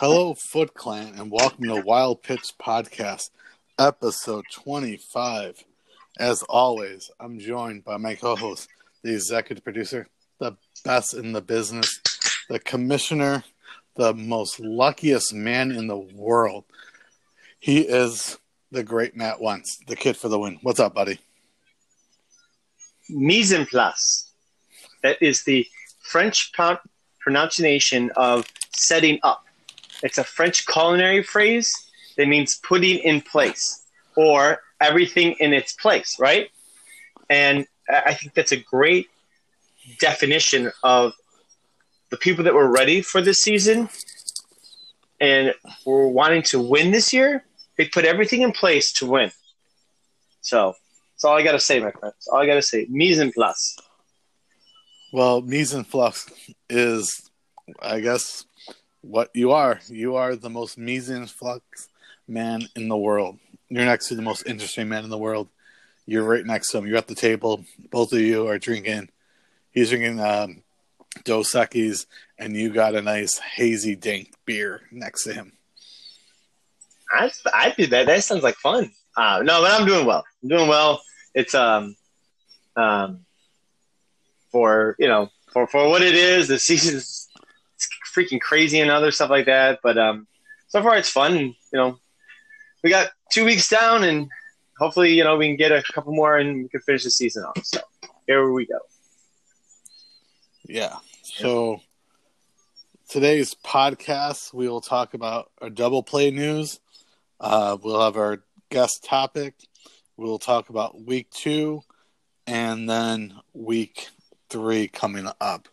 Hello, Foot Clan, and welcome to Wild Pitch Podcast, episode 25. As always, I'm joined by my co host, the executive producer, the best in the business, the commissioner, the most luckiest man in the world. He is the great Matt Once, the kid for the win. What's up, buddy? mise en place. That is the French pronunciation of setting up. It's a French culinary phrase that means putting in place or everything in its place, right? And I think that's a great definition of the people that were ready for this season and were wanting to win this year. They put everything in place to win. So that's all I got to say, my friends. All I got to say. Mise en place. Well, mise en flux is, I guess, what you are. You are the most flux man in the world. You're next to the most interesting man in the world. You're right next to him. You're at the table. Both of you are drinking. He's drinking um, Dos Equis, and you got a nice hazy dank beer next to him. I I do that. That sounds like fun. Uh, no, but I'm doing well. I'm doing well. It's um um for you know for for what it is. The season's freaking crazy and other stuff like that. But um, so far it's fun. You know, we got two weeks down, and hopefully you know we can get a couple more and we can finish the season off. So here we go. Yeah. So today's podcast, we will talk about our double play news. Uh, we'll have our guest topic. We'll talk about week two and then week three coming up.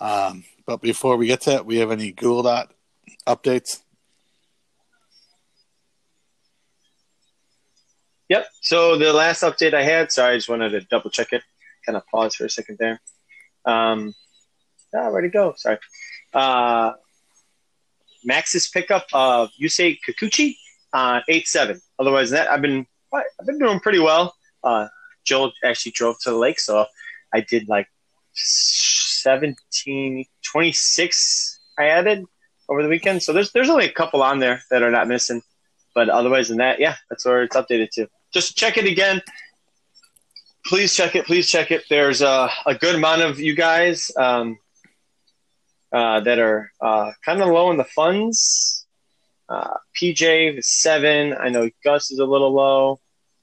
Um, but before we get to that, we have any Google Doc updates? Yep. So the last update I had, sorry, I just wanted to double check it. Kind of pause for a second there. Um, ah, where'd it go? Sorry. Uh, Max's pickup of Yusei Kikuchi on eight seven. Otherwise, that I've been I've been doing pretty well. Uh, Joel actually drove to the lake, so I did like 17, 26 I added over the weekend. So there's there's only a couple on there that are not missing. But otherwise than that, yeah, that's where it's updated to. Just check it again. Please check it. Please check it. There's a, a good amount of you guys um, uh, that are uh, kind of low in the funds. Uh, PJ is seven. I know Gus is a little low.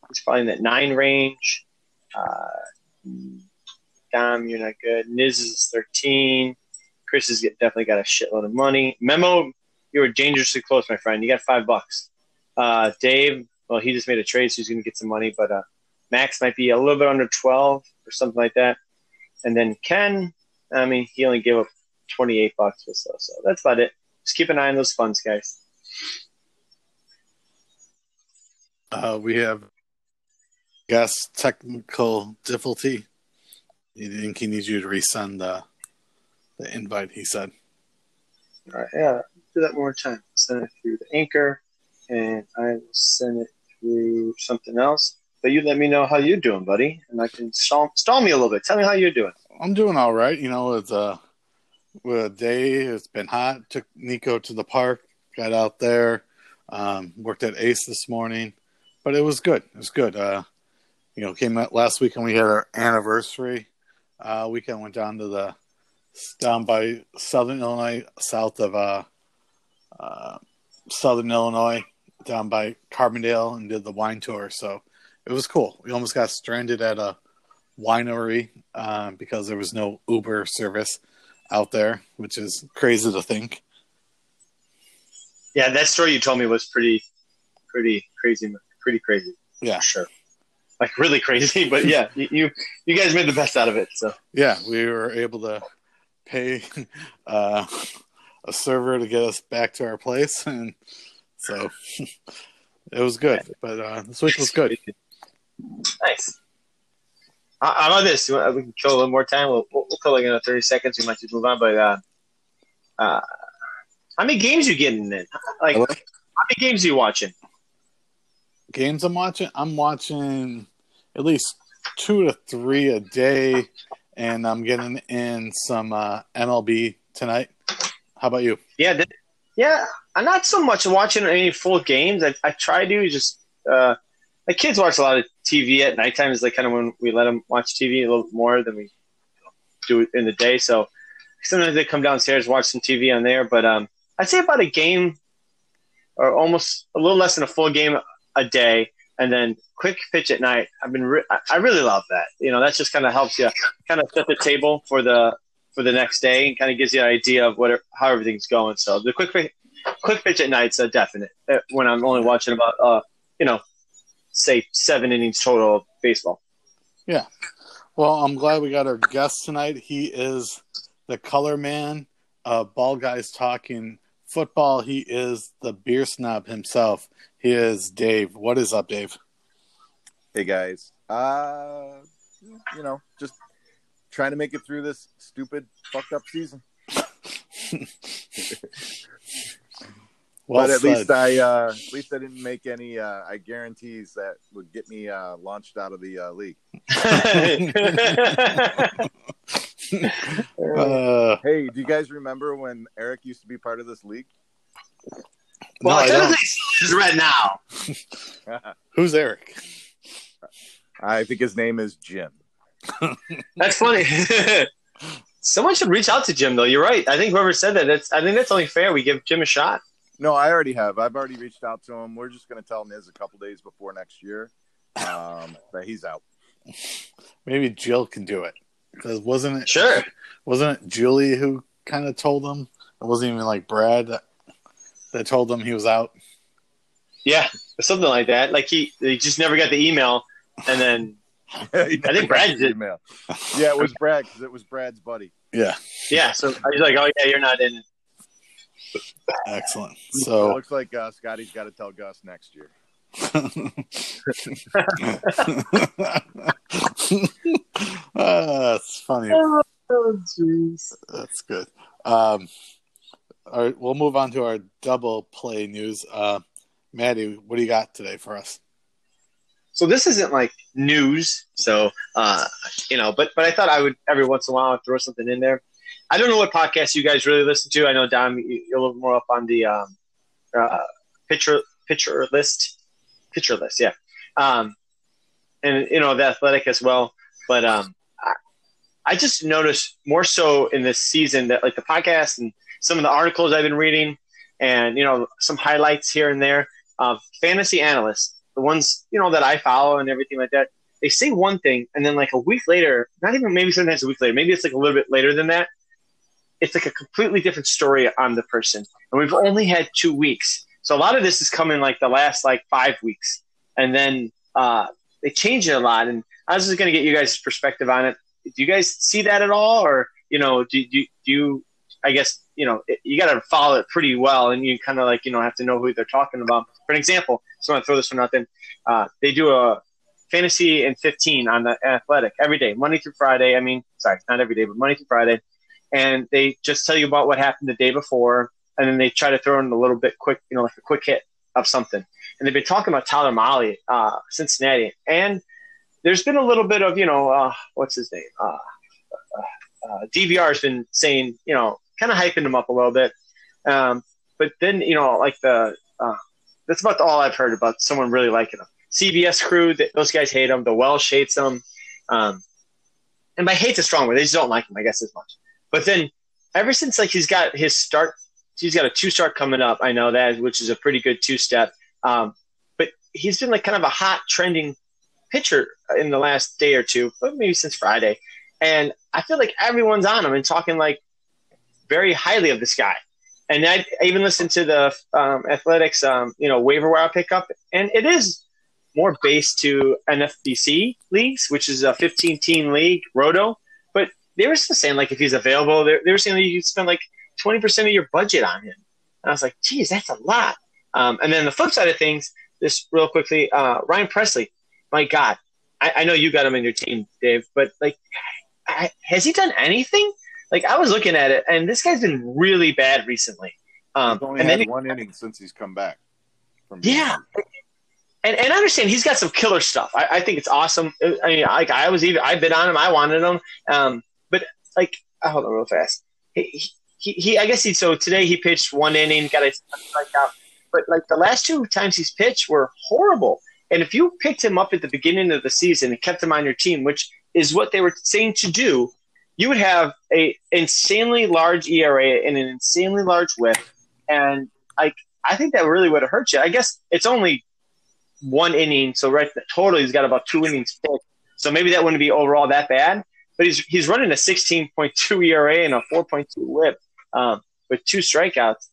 He's probably in that nine range. Dom, you're not good. Niz is 13. Chris has definitely got a shitload of money. Memo, you were dangerously close, my friend. You got five bucks. Uh, Dave, well, he just made a trade, so he's going to get some money. But uh, Max might be a little bit under 12 or something like that. And then Ken, I mean, he only gave up 28 bucks or so. So that's about it. Just keep an eye on those funds, guys. Uh, we have guest technical difficulty. You think he needs you to resend the the invite? He said. All right, yeah, do that one more time. Send it through the anchor, and I will send it through something else. But you let me know how you're doing, buddy, and I can stall, stall me a little bit. Tell me how you're doing. I'm doing all right. You know, it's a, with a day. It's been hot. Took Nico to the park. Got out there. Um, worked at Ace this morning, but it was good. It was good. Uh, you know, came out last week and We had our anniversary uh, weekend. Went down to the down by Southern Illinois, south of uh, uh, Southern Illinois, down by Carbondale, and did the wine tour. So it was cool. We almost got stranded at a winery uh, because there was no Uber service out there, which is crazy to think. Yeah, that story you told me was pretty, pretty crazy. Pretty crazy. Yeah, sure. Like really crazy, but yeah, you, you guys made the best out of it. So yeah, we were able to pay uh, a server to get us back to our place, and so it was good. But uh, this week was good. Nice. How about this? We can kill a little more time. We'll, we'll kill like another thirty seconds. We might just move on. But uh, uh, how many games you getting in? Like, how many games are you watching? Games I'm watching. I'm watching at least two to three a day, and I'm getting in some uh, MLB tonight. How about you? Yeah, th- yeah. I'm not so much watching any full games. I, I try to just uh, my kids watch a lot of TV at nighttime. Is like kind of when we let them watch TV a little more than we do in the day. So sometimes they come downstairs watch some TV on there. But um, I'd say about a game or almost a little less than a full game a day, and then quick pitch at night. I've been re- I really love that. You know, that just kind of helps you kind of set the table for the for the next day and kind of gives you an idea of what how everything's going. So the quick pitch, quick pitch at night's a definite uh, when I'm only watching about uh you know say seven innings total of baseball. Yeah. Well, I'm glad we got our guest tonight. He is the color man. Uh, ball guys talking football. He is the beer snob himself. He is Dave. What is up, Dave? Hey guys. Uh, you know, just trying to make it through this stupid, fucked up season. well but at said. least I, uh, at least I didn't make any. Uh, I guarantees that would get me uh, launched out of the uh, league. uh, hey, do you guys remember when Eric used to be part of this league? Well, no, I don't. He's right now. Who's Eric? I think his name is Jim. That's funny. Someone should reach out to Jim, though. You're right. I think whoever said that, that's. I think that's only fair. We give Jim a shot. No, I already have. I've already reached out to him. We're just going to tell him his a couple days before next year um, that he's out. Maybe Jill can do it because wasn't it? Sure. Wasn't it Julie who kind of told him? It wasn't even like Brad that, that told him he was out. Yeah, something like that. Like he, he just never got the email, and then I think Brad did. Email. Yeah, it was Brad because it was Brad's buddy. Yeah. Yeah. So I was like, "Oh yeah, you're not in." Excellent. So it looks like uh, Scotty's got to tell Gus next year. uh, that's funny. Oh, jeez. That's good. Um, all right, we'll move on to our double play news. Uh, Maddie, what do you got today for us? So this isn't like news, so uh, you know, but but I thought I would every once in a while throw something in there. I don't know what podcast you guys really listen to. I know Dom, you're a little more up on the um, uh, picture Pitcher List, Pitcher List, yeah, um, and you know the athletic as well. But um, I, I just noticed more so in this season that like the podcast and some of the articles I've been reading, and you know some highlights here and there of fantasy analysts, the ones you know that I follow and everything like that. They say one thing, and then like a week later, not even maybe sometimes a week later, maybe it's like a little bit later than that it's like a completely different story on the person. And we've only had two weeks. So a lot of this is coming like the last like five weeks. And then uh, they change it a lot. And I was just going to get you guys' perspective on it. Do you guys see that at all? Or, you know, do, do, do you, I guess, you know, it, you got to follow it pretty well and you kind of like, you know, have to know who they're talking about. For an example, so I want to throw this one out there. Uh, they do a fantasy and 15 on the athletic every day, Monday through Friday. I mean, sorry, not every day, but Monday through Friday and they just tell you about what happened the day before, and then they try to throw in a little bit quick, you know, like a quick hit of something. And they've been talking about Tyler Mahle, uh, Cincinnati, and there's been a little bit of, you know, uh, what's his name? Uh, uh, uh DVR has been saying, you know, kind of hyping him up a little bit. Um, but then, you know, like the, uh, that's about all I've heard about someone really liking him. CBS crew, those guys hate him. The Welsh hates him. Um, and by hate's a strong word. They just don't like him, I guess, as much. But then ever since like he's got his start, he's got a two start coming up. I know that, which is a pretty good two step. Um, but he's been like kind of a hot trending pitcher in the last day or two, but maybe since Friday. And I feel like everyone's on him and talking like very highly of this guy. And I, even listened to the um, athletics, um, you know, waiver wire pickup, and it is more based to NFBC leagues, which is a 15 team league, Roto But they were still saying like if he's available, they, they were saying that you spend like twenty percent of your budget on him. And I was like, geez, that's a lot. Um, and then the flip side of things, this real quickly, uh, Ryan Pressly, my God, I, I, know you got him in your team, Dave, but like, I, has he done anything? Like I was looking at it, and this guy's been really bad recently. Um, he's only and had then one inning since he's come back. yeah, and, and I understand he's got some killer stuff. I, I think it's awesome. I mean, like I was even I've been on him. I wanted him. Um, but like, I hold on real fast. He, he, he I guess he so today he pitched one inning, got a strikeout, but like the last two times he's pitched were horrible. And if you picked him up at the beginning of the season and kept him on your team, which is what they were saying to do, you would have a insanely large ERA and an insanely large WHIP, and like I think that really would have hurt you. I guess it's only one inning, so right totally he's got about two innings. So maybe that wouldn't be overall that bad. But he's he's running a 16.2 ERA and a 4.2 WHIP um, with two strikeouts.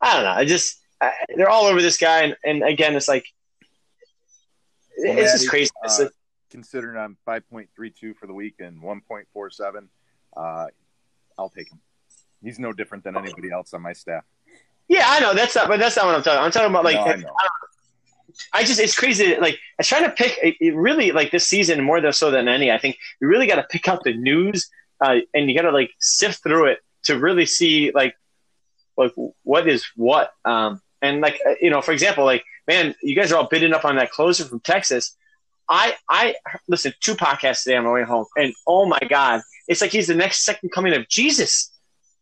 I don't know. I just I, they're all over this guy, and, and again, it's like well, it's just crazy. Uh, considering I'm 5.32 for the week and 1.47, uh, I'll take him. He's no different than anybody else on my staff. Yeah, I know that's not, but that's not what I'm talking. I'm talking about like no, I, I, just it's crazy. Like I try to pick it really like this season more so than any. I think you really got to pick out the news uh, and you got to like sift through it to really see like like what is what. Um, and like uh, you know, for example, like man, you guys are all bidding up on that closer from Texas. I I listened to two podcasts today on my way home, and oh my god, it's like he's the next second coming of Jesus.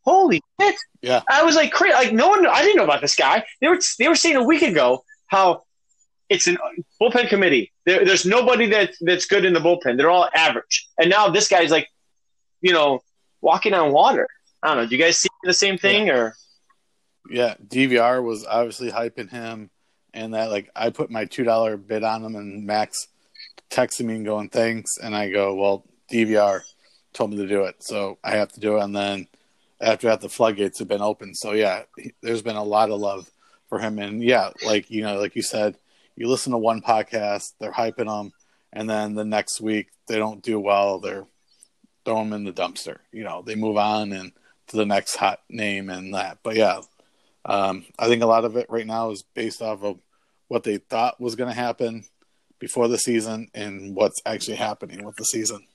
Holy shit! Yeah, I was like, crazy. Like no one, I didn't know about this guy. They were they were saying a week ago how it's a bullpen committee. There, there's nobody that that's good in the bullpen. They're all average, and now this guy's like, you know, walking on water. I don't know. Do you guys see the same thing yeah. or? Yeah, DVR was obviously hyping him, and that like I put my two dollar bid on him, and Max texting me and going thanks, and I go, well, DVR told me to do it, so I have to do it. And then after that, the floodgates have been open. So yeah, there's been a lot of love for him, and yeah, like you know, like you said, you listen to one podcast, they're hyping them, and then the next week they don't do well, they're throw them in the dumpster. You know, they move on and to the next hot name and that. But yeah, um, I think a lot of it right now is based off of what they thought was going to happen before the season and what's actually happening with the season.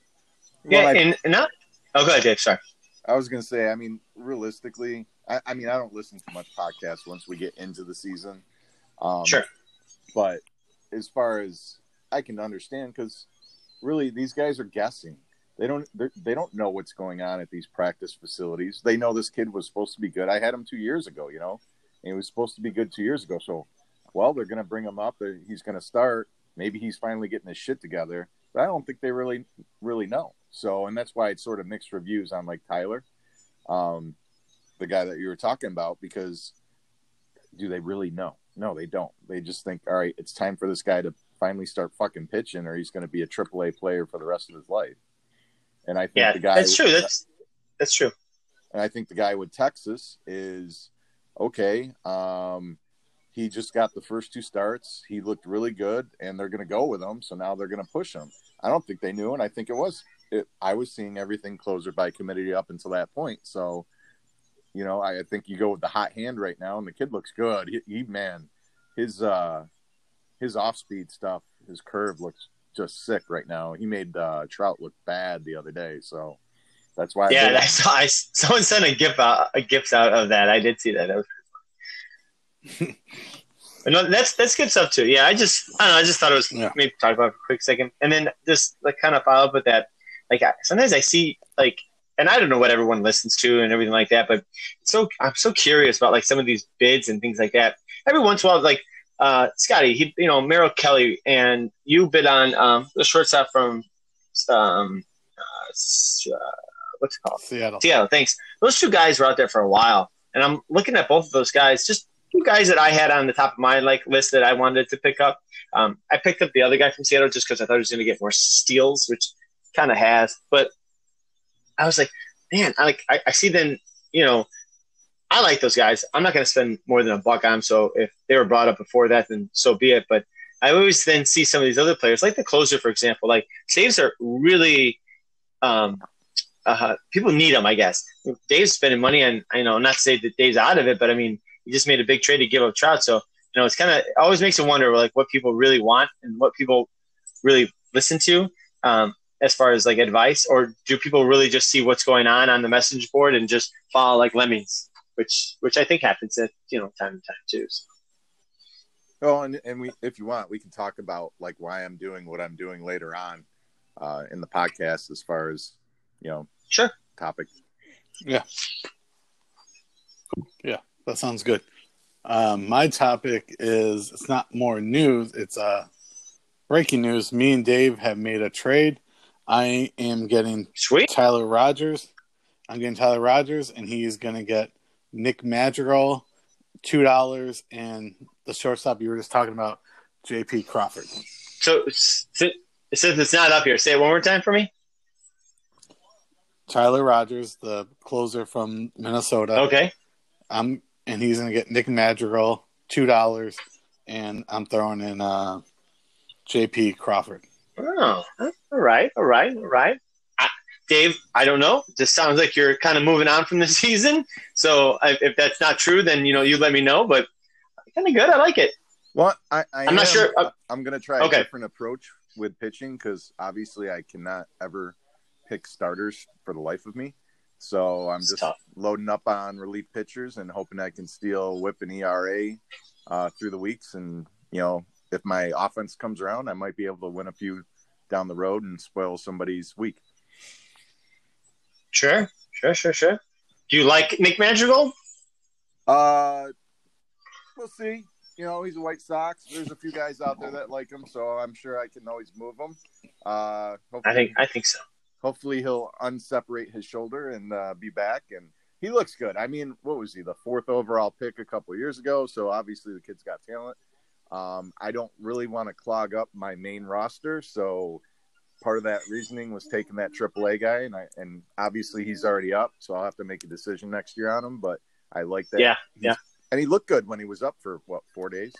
Yeah, well, I, and, not. Oh, go ahead, Dave. Sorry. I was going to say, I mean, realistically, I, I, mean, I don't listen to much podcasts once we get into the season. Um, sure. But as far as I can understand, because really these guys are guessing. They don't they don't know what's going on at these practice facilities. They know this kid was supposed to be good. I had him two years ago, you know, and he was supposed to be good two years ago. So, well, they're going to bring him up. He's going to start. Maybe he's finally getting his shit together. But I don't think they really really know. So, and that's why it's sort of mixed reviews on like Tyler, um, the guy that you were talking about, because do they really know? No, they don't. They just think, all right, it's time for this guy to finally start fucking pitching, or he's going to be a AAA player for the rest of his life. And I think yeah, the guy that's true. That's that's true. And I think the guy with Texas is okay. Um, he just got the first two starts. He looked really good, and they're going to go with him. So now they're going to push him. I don't think they knew, and I think it was. It, I was seeing everything closer by committee up until that point. So, you know, I, I think you go with the hot hand right now, and the kid looks good. He, he man, his uh, his off speed stuff, his curve looks just sick right now. He made uh, Trout look bad the other day, so that's why. Yeah, I, I saw. I, someone sent a gif out, a gift out of that. I did see that. that was no, that's that's good stuff too. Yeah, I just I don't know. I just thought it was yeah. maybe talk about it for a quick second, and then just like kind of follow up with that. Like sometimes I see like, and I don't know what everyone listens to and everything like that, but so I'm so curious about like some of these bids and things like that. Every once in a while, like uh, Scotty, he, you know, Merrill Kelly, and you bid on um, the shortstop from um, uh, what's it called? Seattle. Seattle. Thanks. Those two guys were out there for a while, and I'm looking at both of those guys. Just two guys that I had on the top of my like list that I wanted to pick up. Um, I picked up the other guy from Seattle just because I thought he was going to get more steals, which kind of has. But I was like, man, I like I, I see then you know I like those guys. I'm not going to spend more than a buck on them. So if they were brought up before that, then so be it. But I always then see some of these other players, like the closer, for example. Like saves are really, um, uh, people need them, I guess. Dave's spending money on, you know, not to say that Dave's out of it, but I mean, he just made a big trade to give up Trout. So you know, it's kind of always makes you wonder, like what people really want and what people really listen to. Um, as far as like advice, or do people really just see what's going on on the message board and just follow like lemmings? which which I think happens at you know time to time too. So. Oh, and and we if you want, we can talk about like why I'm doing what I'm doing later on uh, in the podcast as far as you know, sure topic. Yeah, yeah. That sounds good. Um, my topic is it's not more news, it's uh, breaking news. Me and Dave have made a trade. I am getting Sweet. Tyler Rogers. I'm getting Tyler Rogers, and he's going to get Nick Madrigal, $2, and the shortstop you were just talking about, JP Crawford. So since it's not up here, say it one more time for me. Tyler Rogers, the closer from Minnesota. Okay. I'm and he's gonna get Nick Madrigal two dollars, and I'm throwing in uh, J.P. Crawford. Oh, all right, all right, all right. I, Dave, I don't know. This sounds like you're kind of moving on from the season. So I, if that's not true, then you know you let me know. But kind of good. I like it. Well, I, I I'm not sure- uh, I'm going to try a different approach with pitching because obviously I cannot ever pick starters for the life of me. So I'm just loading up on relief pitchers and hoping I can steal whip and ERA uh, through the weeks. And you know, if my offense comes around, I might be able to win a few down the road and spoil somebody's week. Sure, sure, sure, sure. Do you like Nick Madrigal? Uh, we'll see. You know, he's a White Sox. There's a few guys out there that like him, so I'm sure I can always move him. Uh, I think I think so. Hopefully he'll unseparate his shoulder and uh, be back. And he looks good. I mean, what was he? The fourth overall pick a couple of years ago. So obviously the kid's got talent. Um, I don't really want to clog up my main roster, so part of that reasoning was taking that AAA guy, and I and obviously he's already up, so I'll have to make a decision next year on him. But I like that. Yeah, yeah. And he looked good when he was up for what four days.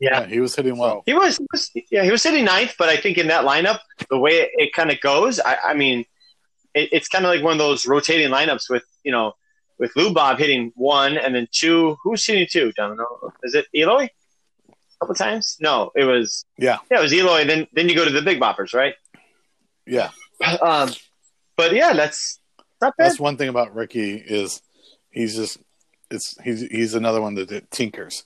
Yeah. he was hitting well. He was, he was- yeah, he was hitting ninth, but I think in that lineup, the way it, it kind of goes, I, I mean, it, it's kind of like one of those rotating lineups with you know, with Lou Bob hitting one and then two. Who's hitting two? Don't know. Is it Eloy? A couple times? No, it was Yeah, yeah, it was Eloy. Then then you go to the big boppers, right? yeah. Um, but yeah, that's not bad. That's one thing about Ricky is he's just it's he's he's another one that tinkers.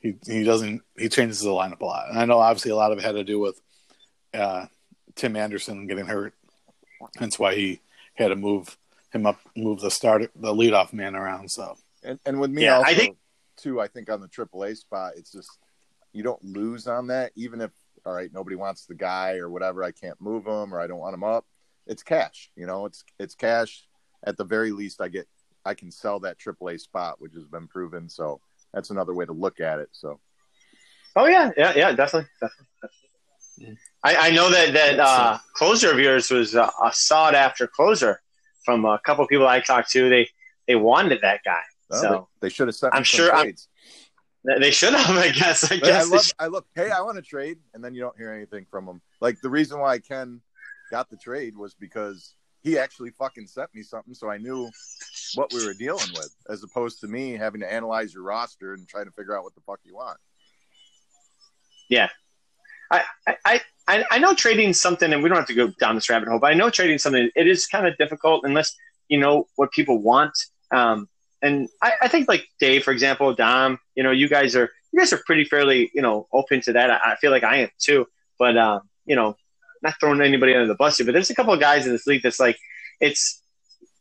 He he doesn't he changes the lineup a lot. And I know obviously a lot of it had to do with uh, Tim Anderson getting hurt. That's why he had to move him up, move the start the leadoff man around. So And and with me Yeah, also I think- too, I think on the AAA spot, it's just you don't lose on that, even if all right, nobody wants the guy or whatever, I can't move him or I don't want him up. It's cash, you know, it's it's cash. At the very least, I get I can sell that AAA spot, which has been proven. So that's another way to look at it. So Oh yeah, yeah, yeah, definitely, definitely. definitely. I, I know that that uh, closer of yours was uh, a sought after closer from a couple of people I talked to. They they wanted that guy, uh, so they, they should have sent. I'm sure I'm- they should have. I guess. I But I guess. love, I love. Hey, I want to trade, and then you don't hear anything from them. Like the reason why Ken got the trade was because he actually fucking sent me something, so I knew what we were dealing with, as opposed to me having to analyze your roster and trying to figure out what the fuck you want. Yeah. I, I, I, I know trading something, and we don't have to go down this rabbit hole, but I know trading something, it is kind of difficult unless you know what people want. Um, and I, I think like Dave, for example, Dom, you know, you guys are, you guys are pretty fairly, you know, open to that. I, I feel like I am too, but, um, you know, not throwing anybody under the bus here, but there's a couple of guys in this league that's like, it's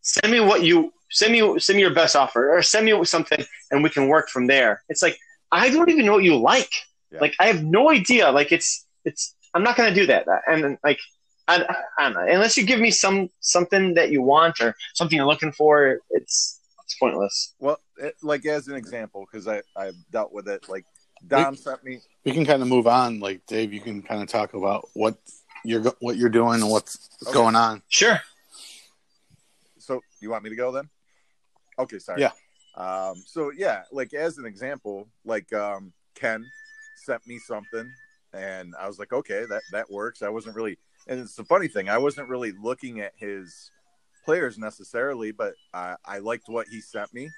send me what you, send me, send me your best offer or send me something and we can work from there. It's like, I don't even know what you like. Yeah. Like I have no idea. Like it's it's I'm not gonna do that. And like I, I don't know. Unless you give me some something that you want or something you're looking for, it's it's pointless. Well, it, like as an example, because I I've dealt with it. Like Dom sent me. we can kind of move on. Like Dave, you can kind of talk about what you're what you're doing and what's Okay. going on. Sure. So you want me to go then? Okay, sorry. Yeah. Um, so yeah, like as an example, like um, Ken sent me something, and I was like, okay, that that works. I wasn't really, and it's the funny thing, I wasn't really looking at his players necessarily, but I, I liked what he sent me,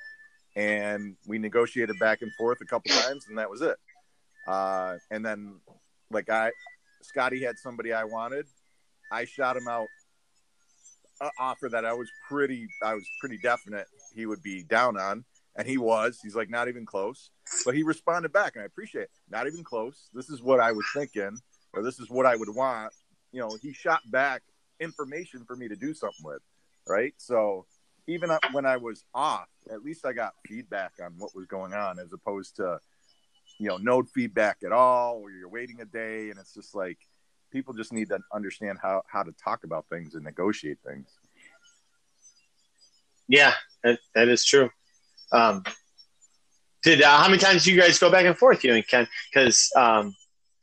and we negotiated back and forth a couple times, and that was it. Uh, and then, like I, Scotty had somebody I wanted. I shot him out a offer that I was pretty I was pretty definite he would be down on, and he was. He's like not even close, but he responded back, and I appreciate it. Not even close. This is what I was thinking, or this is what I would want. You know, he shot back information for me to do something with, right? So even when I was off, at least I got feedback on what was going on, as opposed to you know no feedback at all, or you're waiting a day, and it's just like people just need to understand how how to talk about things and negotiate things. Yeah, that, that is true. Um, did uh, how many times do you guys go back and forth, you and Ken? Because um,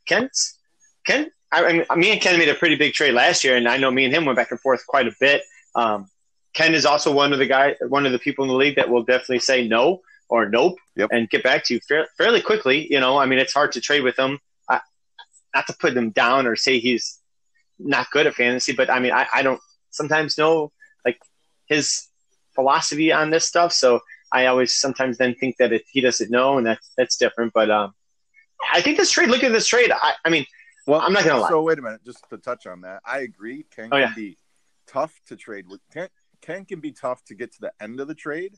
Ken's Ken, I, I mean, me and Ken made a pretty big trade last year, and I know me and him went back and forth quite a bit. Um, Ken is also one of the guy, one of the people in the league that will definitely say no or nope yep. and get back to you fa- fairly quickly. You know, I mean, it's hard to trade with him. I, not to put him down or say he's not good at fantasy, but I mean, I, I don't sometimes know like his philosophy on this stuff. So I always sometimes then think that it, he doesn't know, and that's that's different. But um, I think this trade. Look at this trade. I, I mean, well, I'm not gonna lie. So wait a minute, just to touch on that, I agree. Ken oh, yeah. can be tough to trade with. Ken, Ken can be tough to get to the end of the trade,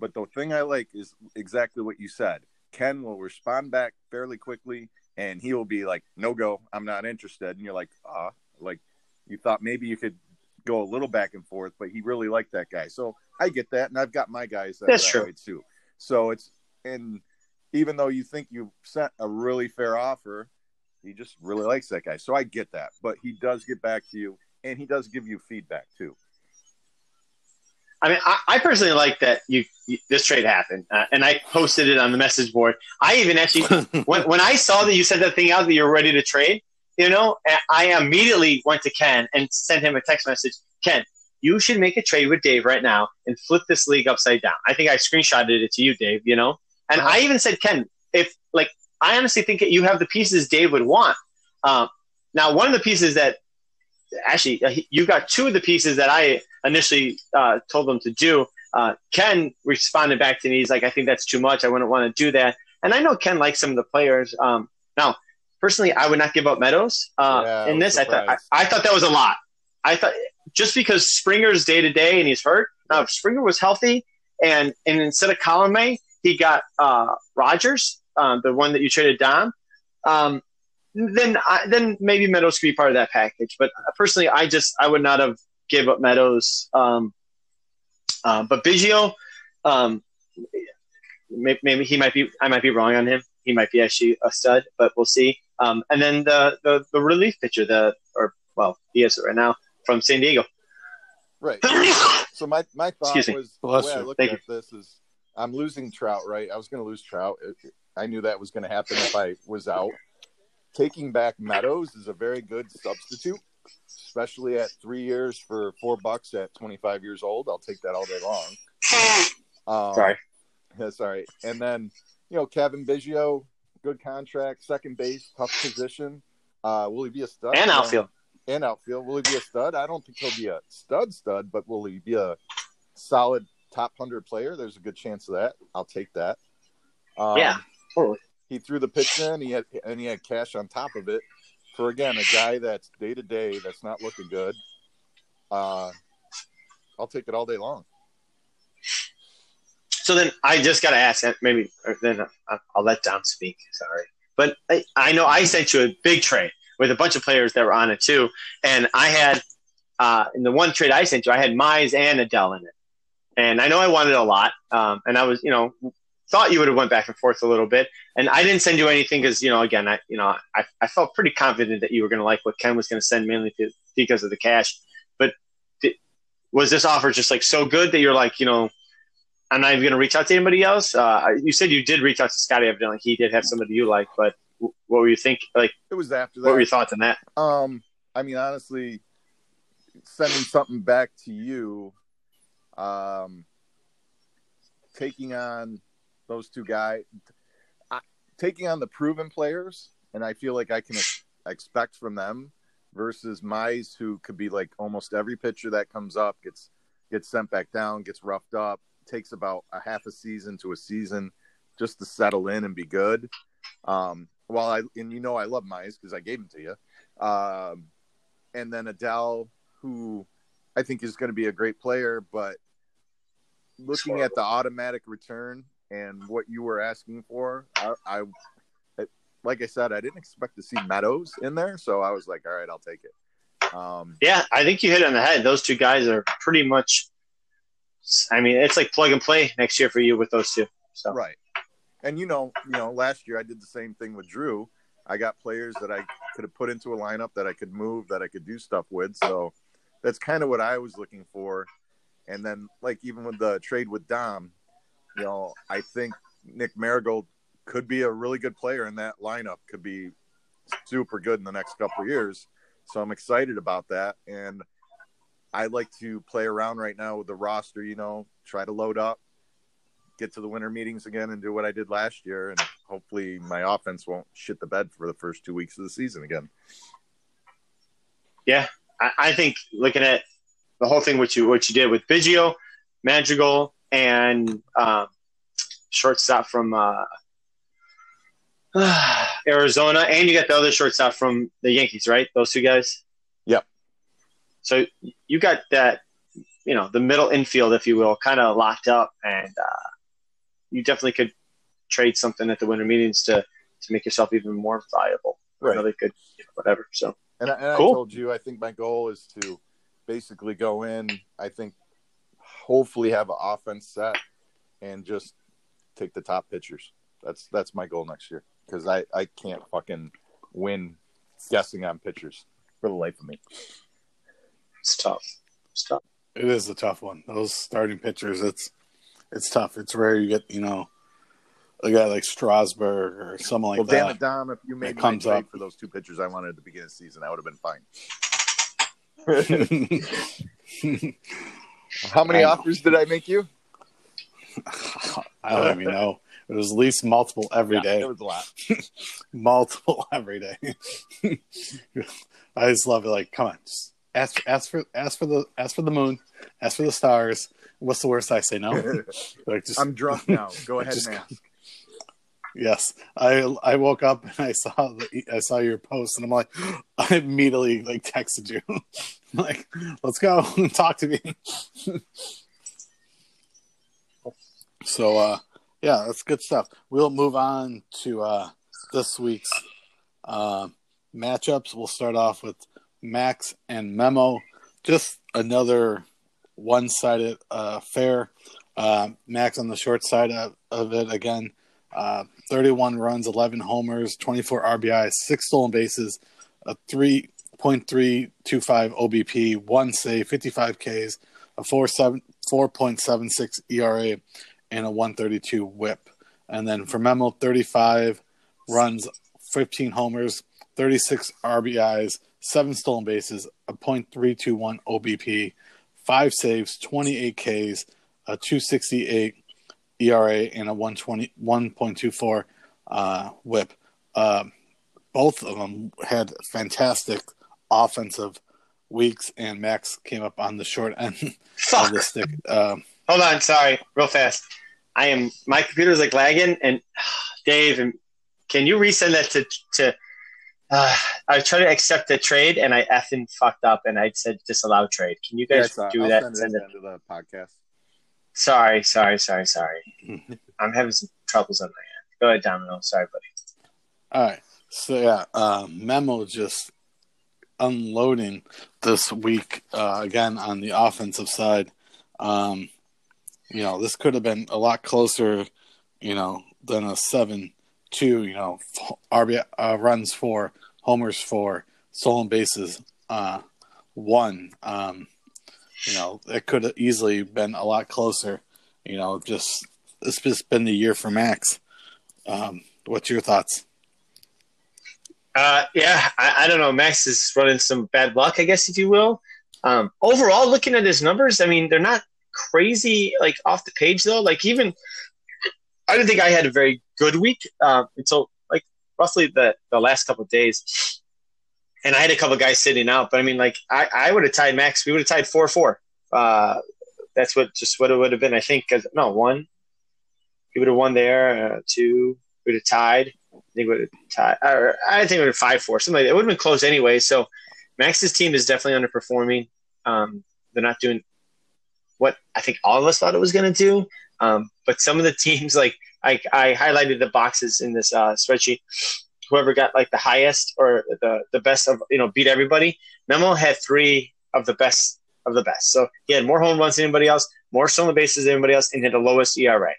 but the thing I like is exactly what you said. Ken will respond back fairly quickly, and he will be like, "No go, I'm not interested." And you're like, "Ah, like you thought maybe you could go a little back and forth, but he really liked that guy." So I get that, and I've got my guys that, That's true. too. So it's and even though you think you sent a really fair offer, he just really likes that guy. So I get that, but he does get back to you, and he does give you feedback too. I mean, I, I personally like that you, you this trade happened, uh, and I posted it on the message board. I even actually, when, when I saw that you sent that thing out that you're ready to trade, you know, I immediately went to Ken and sent him a text message. Ken, you should make a trade with Dave right now and flip this league upside down. I think I screenshotted it to you, Dave. You know, and I even said, Ken, if like I honestly think that you have the pieces Dave would want. Um, now, one of the pieces that actually uh, you got two of the pieces that I initially uh, told them to do. Uh, Ken responded back to me. He's like, I think that's too much. I wouldn't want to do that. And I know Ken likes some of the players. Um, now, personally, I would not give up Meadows uh, yeah, in this. I thought I, I, thought that was a lot. I thought just because Springer's day to day and he's hurt. Now, if Springer was healthy and and instead of Colin May, he got uh, Rogers, um, the one that you traded Dom. Um, then I, then maybe Meadows could be part of that package. But personally, I just I would not have gave up Meadows. Um, uh, but Biggio, um, maybe he might be. I might be wrong on him. He might be actually a stud, but we'll see. Um, and then the, the the relief pitcher, the or well, he is right now from San Diego. Right. so my my thought was the way I looked Thank at you. this is I'm losing Trout. Right. I was going to lose Trout. I knew that was going to happen if I was out. Taking back Meadows is a very good substitute especially at three years for four bucks at 25 years old. I'll take that all day long. Um, sorry. Yeah, sorry. And then, you know, Cavan Biggio, good contract, second base, tough position. Uh, will he be a stud? And outfield. and outfield. Will he be a stud? I don't think he'll be a stud stud, but will he be a solid top 100 player? There's a good chance of that. I'll take that. Um, yeah, totally. He threw the pitch in, he had, and he had cash on top of it for again a guy that's day to day that's not looking good. Uh, I'll take it all day long. So then I just got to ask, maybe then I'll let Dom speak. Sorry, but I, I, know I sent you a big trade with a bunch of players that were on it too, and I had uh, in the one trade I sent you, I had Mize and Adell in it, and I know I wanted a lot, um, and I was you know thought you would have went back and forth a little bit. And I didn't send you anything because, you know, again, I, you know, I, I felt pretty confident that you were going to like what Ken was going to send mainly because of the cash. But th- was this offer just like so good that you're like, you know, I'm not even going to reach out to anybody else? Uh, you said you did reach out to Scotty. Evidently, he did have somebody you like, but what were you think? Like, it was after that. What were your thoughts on that? Um, I mean, honestly, sending something back to you, um, taking on those two guys, taking on the proven players, and I feel like I can expect from them versus Mize, who could be like almost every pitcher that comes up gets gets sent back down, gets roughed up, takes about a half a season to a season just to settle in and be good. Um, while I and you know I love Mize because I gave him to you, um, and then Adell, who I think is going to be a great player, but looking at the automatic return and what you were asking for, I, I like I said, I didn't expect to see Meadows in there, so I was like, all right, I'll take it. Um, yeah, I think you hit on the head. Those two guys are pretty much I mean, it's like plug and play next year for you with those two. So Right. And you know, you know, last year I did the same thing with Drew. I got players that I could have put into a lineup that I could move, that I could do stuff with. So that's kind of what I was looking for. And then, like even with the trade with Dom, you know, I think Nick Madrigal could be a really good player in that lineup. Could be super good in the next couple years. So I'm excited about that. And I like to play around right now with the roster. You know, try to load up, get to the winter meetings again, and do what I did last year. And hopefully, my offense won't shit the bed for the first two weeks of the season again. yeah, I, I think looking at the whole thing, what you what you did with Biggio, Madrigal, and um, shortstop from uh, Arizona, and you got the other shortstop from the Yankees, right? Those two guys. Yep. So you got that, you know, the middle infield, if you will, kind of locked up, and uh, you definitely could trade something at the winter meetings to to make yourself even more viable. Right. Another good, you know, whatever. So And, I, and Cool. I told you, I think my goal is to basically go in. I think hopefully have an offense set and just take the top pitchers. That's that's my goal next year because I I can't fucking win guessing on pitchers for the life of me. it's tough. It's tough. It is a tough one. Those starting pitchers, it's it's tough. It's rare you get you know a guy like Strasburg or someone like well, that. Well, damn it, Dom! If you made It my comes trade up. for those two pitchers I wanted at the beginning of the season, I would have been fine. How many offers did I make you? I don't even know. It was at least multiple every Yeah, day. It was a lot. multiple every day. I just love it. Like, come on, just ask ask for ask for the ask for the moon, ask for the stars. What's the worst I say? No. Like, just I'm drunk now. Go ahead Just- and ask. Yes. I I woke up and I saw the, I saw your post and I'm like, I immediately like texted you, like, let's go talk to me. so uh, yeah, that's good stuff. We'll move on to uh, this week's uh, matchups. We'll start off with Max and Memo. Just another one-sided uh, affair. Uh, Max on the short side of, of it again. Uh, 31 runs, 11 homers, 24 RBIs, six stolen bases, a 3.325 OBP, one save, 55 Ks, a 4, 7, 4.76 ERA, and a 132 whip. And then for Memo, 35 runs, 15 homers, 36 RBIs, seven stolen bases, a .321 OBP, five saves, 28 Ks, a 268 ERA, and a 120 1.24 uh, whip. Uh, both of them had fantastic offensive weeks, and Max came up on the short end of the stick. Um, Hold on, sorry, real fast. I am my computer's like lagging, and Dave, and can you resend that to to? Uh, I tried to accept the trade, and I effing fucked up, and I said disallow trade. Can you guys Yes, uh, do I'll that? send Send it it. into the podcast. Sorry, sorry, sorry, sorry. I'm having some troubles on my end. Go ahead, Domino. Sorry, buddy. All right. So yeah, uh, Memo just unloading this week uh, again on the offensive side. Um, you know, this could have been a lot closer, you know, than a seven-two. You know, f- RB uh, runs for, homers for, stolen bases uh, one. Um, you know, it could have easily been a lot closer. You know, just it's just been the year for Max. Um, what's your thoughts? Uh, yeah, I, I don't know. Max is running some bad luck, I guess, if you will. Um, overall, looking at his numbers, I mean, they're not crazy, like off the page though. Like even, I didn't think I had a very good week uh, until like roughly the the last couple of days, and I had a couple guys sitting out. But I mean, like I, I would have tied Max. We would have tied four four. Uh, that's what just what it would have been. I think because no one, he would have won there. Uh, two, would have tied. I think would have tied. Or I think it would have five four. Something like that. It would have been close anyway. So Max's team is definitely underperforming. Um, they're not doing what I think all of us thought it was going to do. Um, but some of the teams, like I, I highlighted the boxes in this uh, spreadsheet. Whoever got like the highest or the the best of you know beat everybody. Memo had three of the best of the best. So he had more home runs than anybody else, more stolen bases than anybody else, and had the lowest ERA.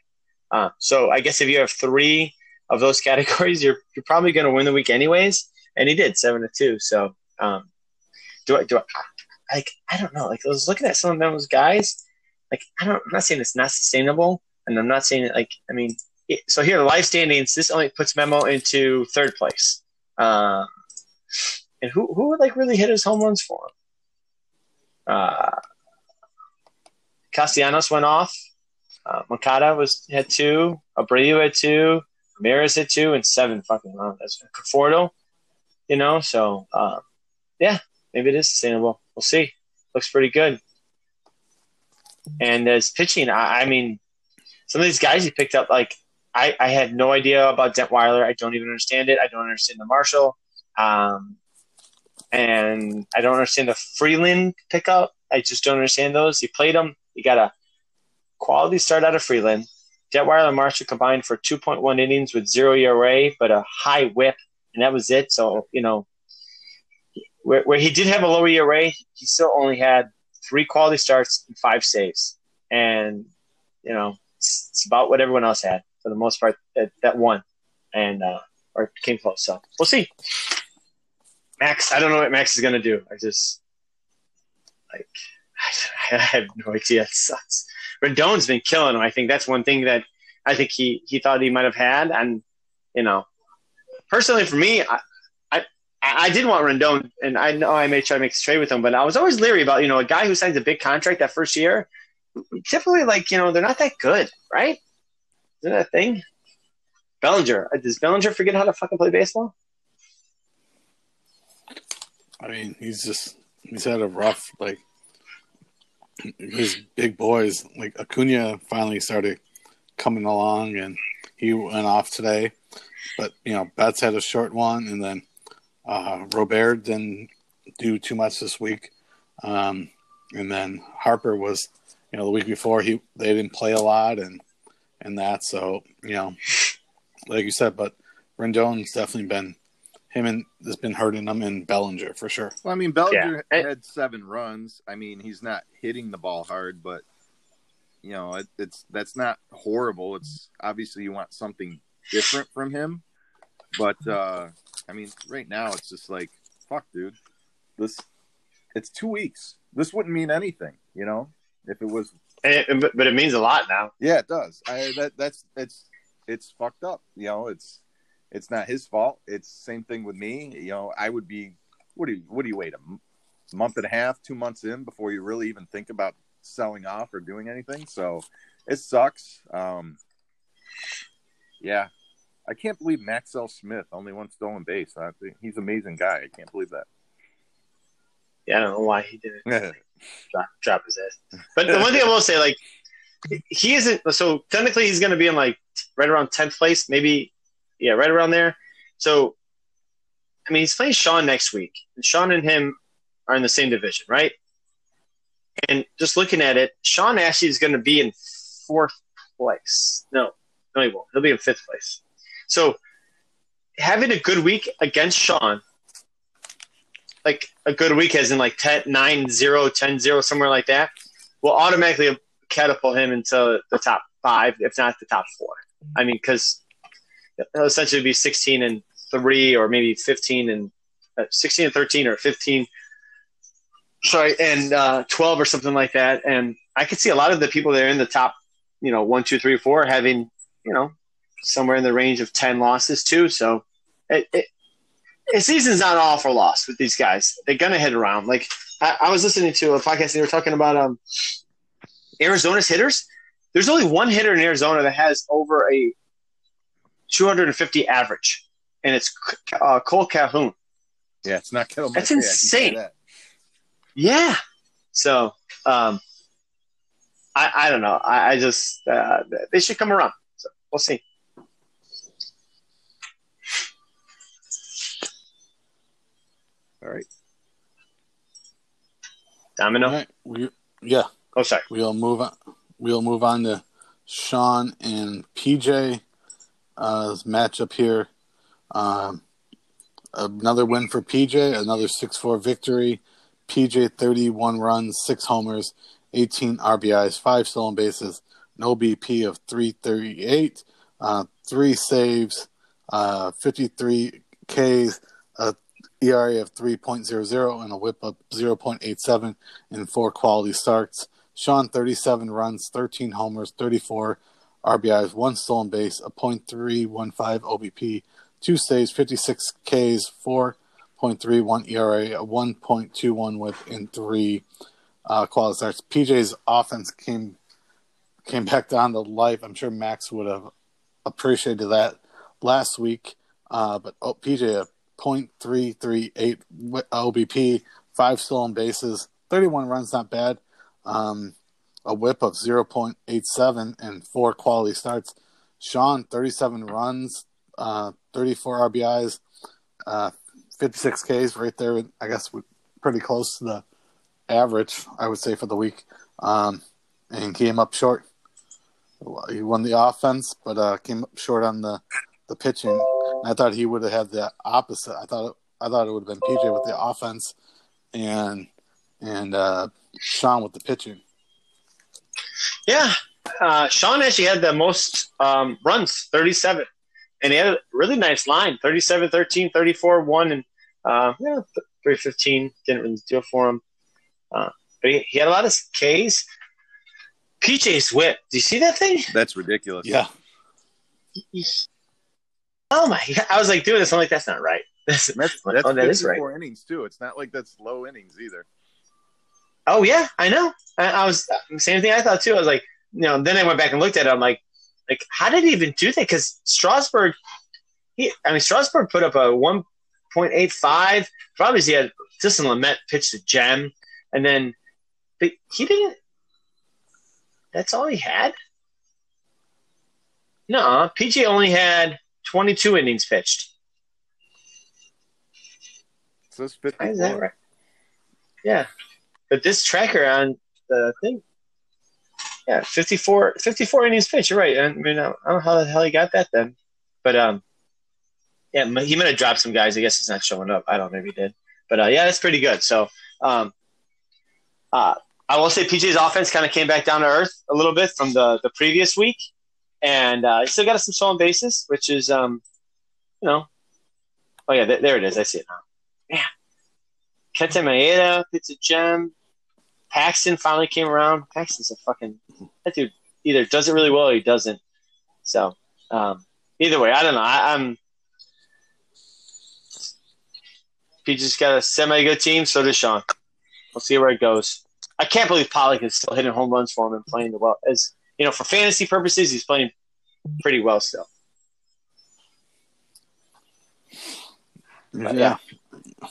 Uh, so I guess if you have three of those categories, you're you're probably going to win the week anyways. And he did seven to two. So um, do I do I like I don't know. Like I was looking at some of those guys. Like I don't. I'm not saying it's not sustainable, and I'm not saying it like I mean. So here, live standings. This only puts Memo into third place. Uh, and who who would like really hit his home runs for him? Uh, Castellanos went off. Uh, Moncada was had two. Abreu had two. Ramirez had two, and seven fucking runs. That's Conforto. You know, so uh, yeah, maybe it is sustainable. We'll see. Looks pretty good. And as pitching, I, I mean, some of these guys he picked up, like I, I had no idea about Detwiler. I don't even understand it. I don't understand the Marshall. Um, and I don't understand the Freeland pickup. I just don't understand those. He played them. He got a quality start out of Freeland. Detwiler and Marshall combined for 2.1 innings with zero ERA, but a high whip, and that was it. So, you know, where, where he did have a lower ERA, he still only had three quality starts and five saves. And, you know, it's, it's about what everyone else had for the most part that, that won and, uh, or came close. So we'll see. Max, I don't know what Max is to do. I just, like, I have no idea. It sucks. Rendon's been killing him. I think that's one thing that I think he, he thought he might have had. And, you know, personally for me, I, I, I did want Rendon, and I know I may try to make a trade with him, but I was always leery about, you know, a guy who signs a big contract that first year. Typically, like, you know, they're not that good, right? Isn't that a thing? Bellinger. Does Bellinger forget how to fucking play baseball? I mean, he's just he's had a rough like his big boys like Acuna finally started coming along and he went off today, but you know Betts had a short one and then uh, Robert didn't do too much this week, um, and then Harper was you know the week before he they didn't play a lot and and that so you know like you said, but Rendon's definitely been him and has been hurting them in Bellinger for sure. Well, I mean, Bellinger yeah. had seven runs. I mean, he's not hitting the ball hard, but you know, it, it's that's not horrible. It's obviously you want something different from him, but uh I mean, right now it's just like, fuck, dude, this it's two weeks. This wouldn't mean anything, you know, if it was. And, but it means a lot now. Yeah, it does. I that that's it's it's fucked up. You know, it's it's not his fault. It's same thing with me. You know, I would be what do you what do you wait a month and a half, two months in before you really even think about selling off or doing anything. So it sucks. Um, yeah, I can't believe Mallex Smith only one stolen base. I think he's an amazing guy. I can't believe that. Yeah, I don't know why he didn't drop, his ass. But the one thing I will say, like, he isn't. So technically, he's going to be in like right around tenth place, maybe. Yeah, right around there. So, I mean, he's playing Sean next week, and Sean and him are in the same division, right? And just looking at it, Sean actually is going to be in fourth place. No, no, he won't. He'll be in fifth place. So, having a good week against Sean, like a good week as in like 10, 9 0, 10 0, somewhere like that, will automatically catapult him into the top five, if not the top four. I mean, because he'll essentially be 16 and three, or maybe 15 and uh, 16 and 13, or 15, sorry, and uh, 12 or something like that. And I could see a lot of the people that are in the top, you know, one, two, three, four having, you know, somewhere in the range of 10 losses too. So it, it, the season's not all for loss with these guys. They're going to hit around. Like I, I, was listening to a podcast and they were talking about um, Arizona's hitters. There's only one hitter in Arizona that has over a 250 average, and it's uh, Kole Calhoun. Yeah, it's not Ketel. That's insane. That. Yeah. So, um, I, I don't know. I, I just uh, they should come around. So we'll see. All right. Domino. All right. We, yeah. Oh, sorry. We'll move on. We'll move on to Sean and PJ uh, matchup here. Um, another win for PJ. Another six four victory. PJ 31 runs, six homers, 18 RBIs, five stolen bases, an OBP of 338, uh, three saves, uh, 53 Ks, a ERA of 3.00, and a whip of 0.87 in four quality starts. Sean, 37 runs, 13 homers, 34 RBIs, one stolen base, a .315 OBP, two saves, 56 Ks, 4.31 ERA, a 1.21 whip, and three uh, quality starts. PJ's offense came came back down to life. I'm sure Max would have appreciated that last week. Uh, but oh, PJ a .338 OBP, five stolen bases, 31 runs, not bad. Um, a whip of 0.87 and four quality starts. Sean, 37 runs, uh, 34 RBIs, uh, 56 Ks, right there. I guess we're pretty close to the average, I would say, for the week. Um, and came up short. He won the offense, but uh, came up short on the, the pitching. I thought he would have had the opposite. I thought I thought it would have been PJ with the offense, and and uh, Sean with the pitching. Yeah, uh, Sean actually had the most um, runs, 37. And he had a really nice line 37, 13, 34, 1, and uh, yeah, 315. Didn't really do it for him. Uh, but he, he, had a lot of Ks. PJ's whip. Do you see that thing? That's ridiculous. Yeah. Oh my! god, I was like doing this. I'm like, that's not right. That's, that's, that's oh, that is right. innings too. It's not like that's low innings either. Oh yeah, I know. I, I was uh, same thing. I thought too. I was like, you know. Then I went back and looked at it. I'm like, like how did he even do that? Because Strasburg, he, I mean, Strasburg put up a 1.85. Probably he had Distin Lamet pitched a gem, and then but he didn't. That's all he had. No, PJ only had 22 innings pitched. So it's 54. Is that right? Yeah. But this tracker on the thing, yeah, 54, 54 innings pitched. You're right. I mean, I don't know how the hell he got that then, but um, yeah, he might have dropped some guys. I guess he's not showing up. I don't know if he did, but uh, yeah, that's pretty good. So um, uh, I will say PJ's offense kind of came back down to earth a little bit from the the previous week, and uh, still got some stolen bases, which is um, you know, oh yeah, th- there it is. I see it now. Yeah, Kenta Maeda, it's a gem. Paxton finally came around. Paxton's a fucking that dude. Either does it really well or he doesn't. So um, either way, I don't know. I, I'm. He just got a semi good team. So does Sean. We'll see where it goes. I can't believe Pollock is still hitting home runs for him and playing the well. As you know, for fantasy purposes, he's playing pretty well still. But, yeah. yeah.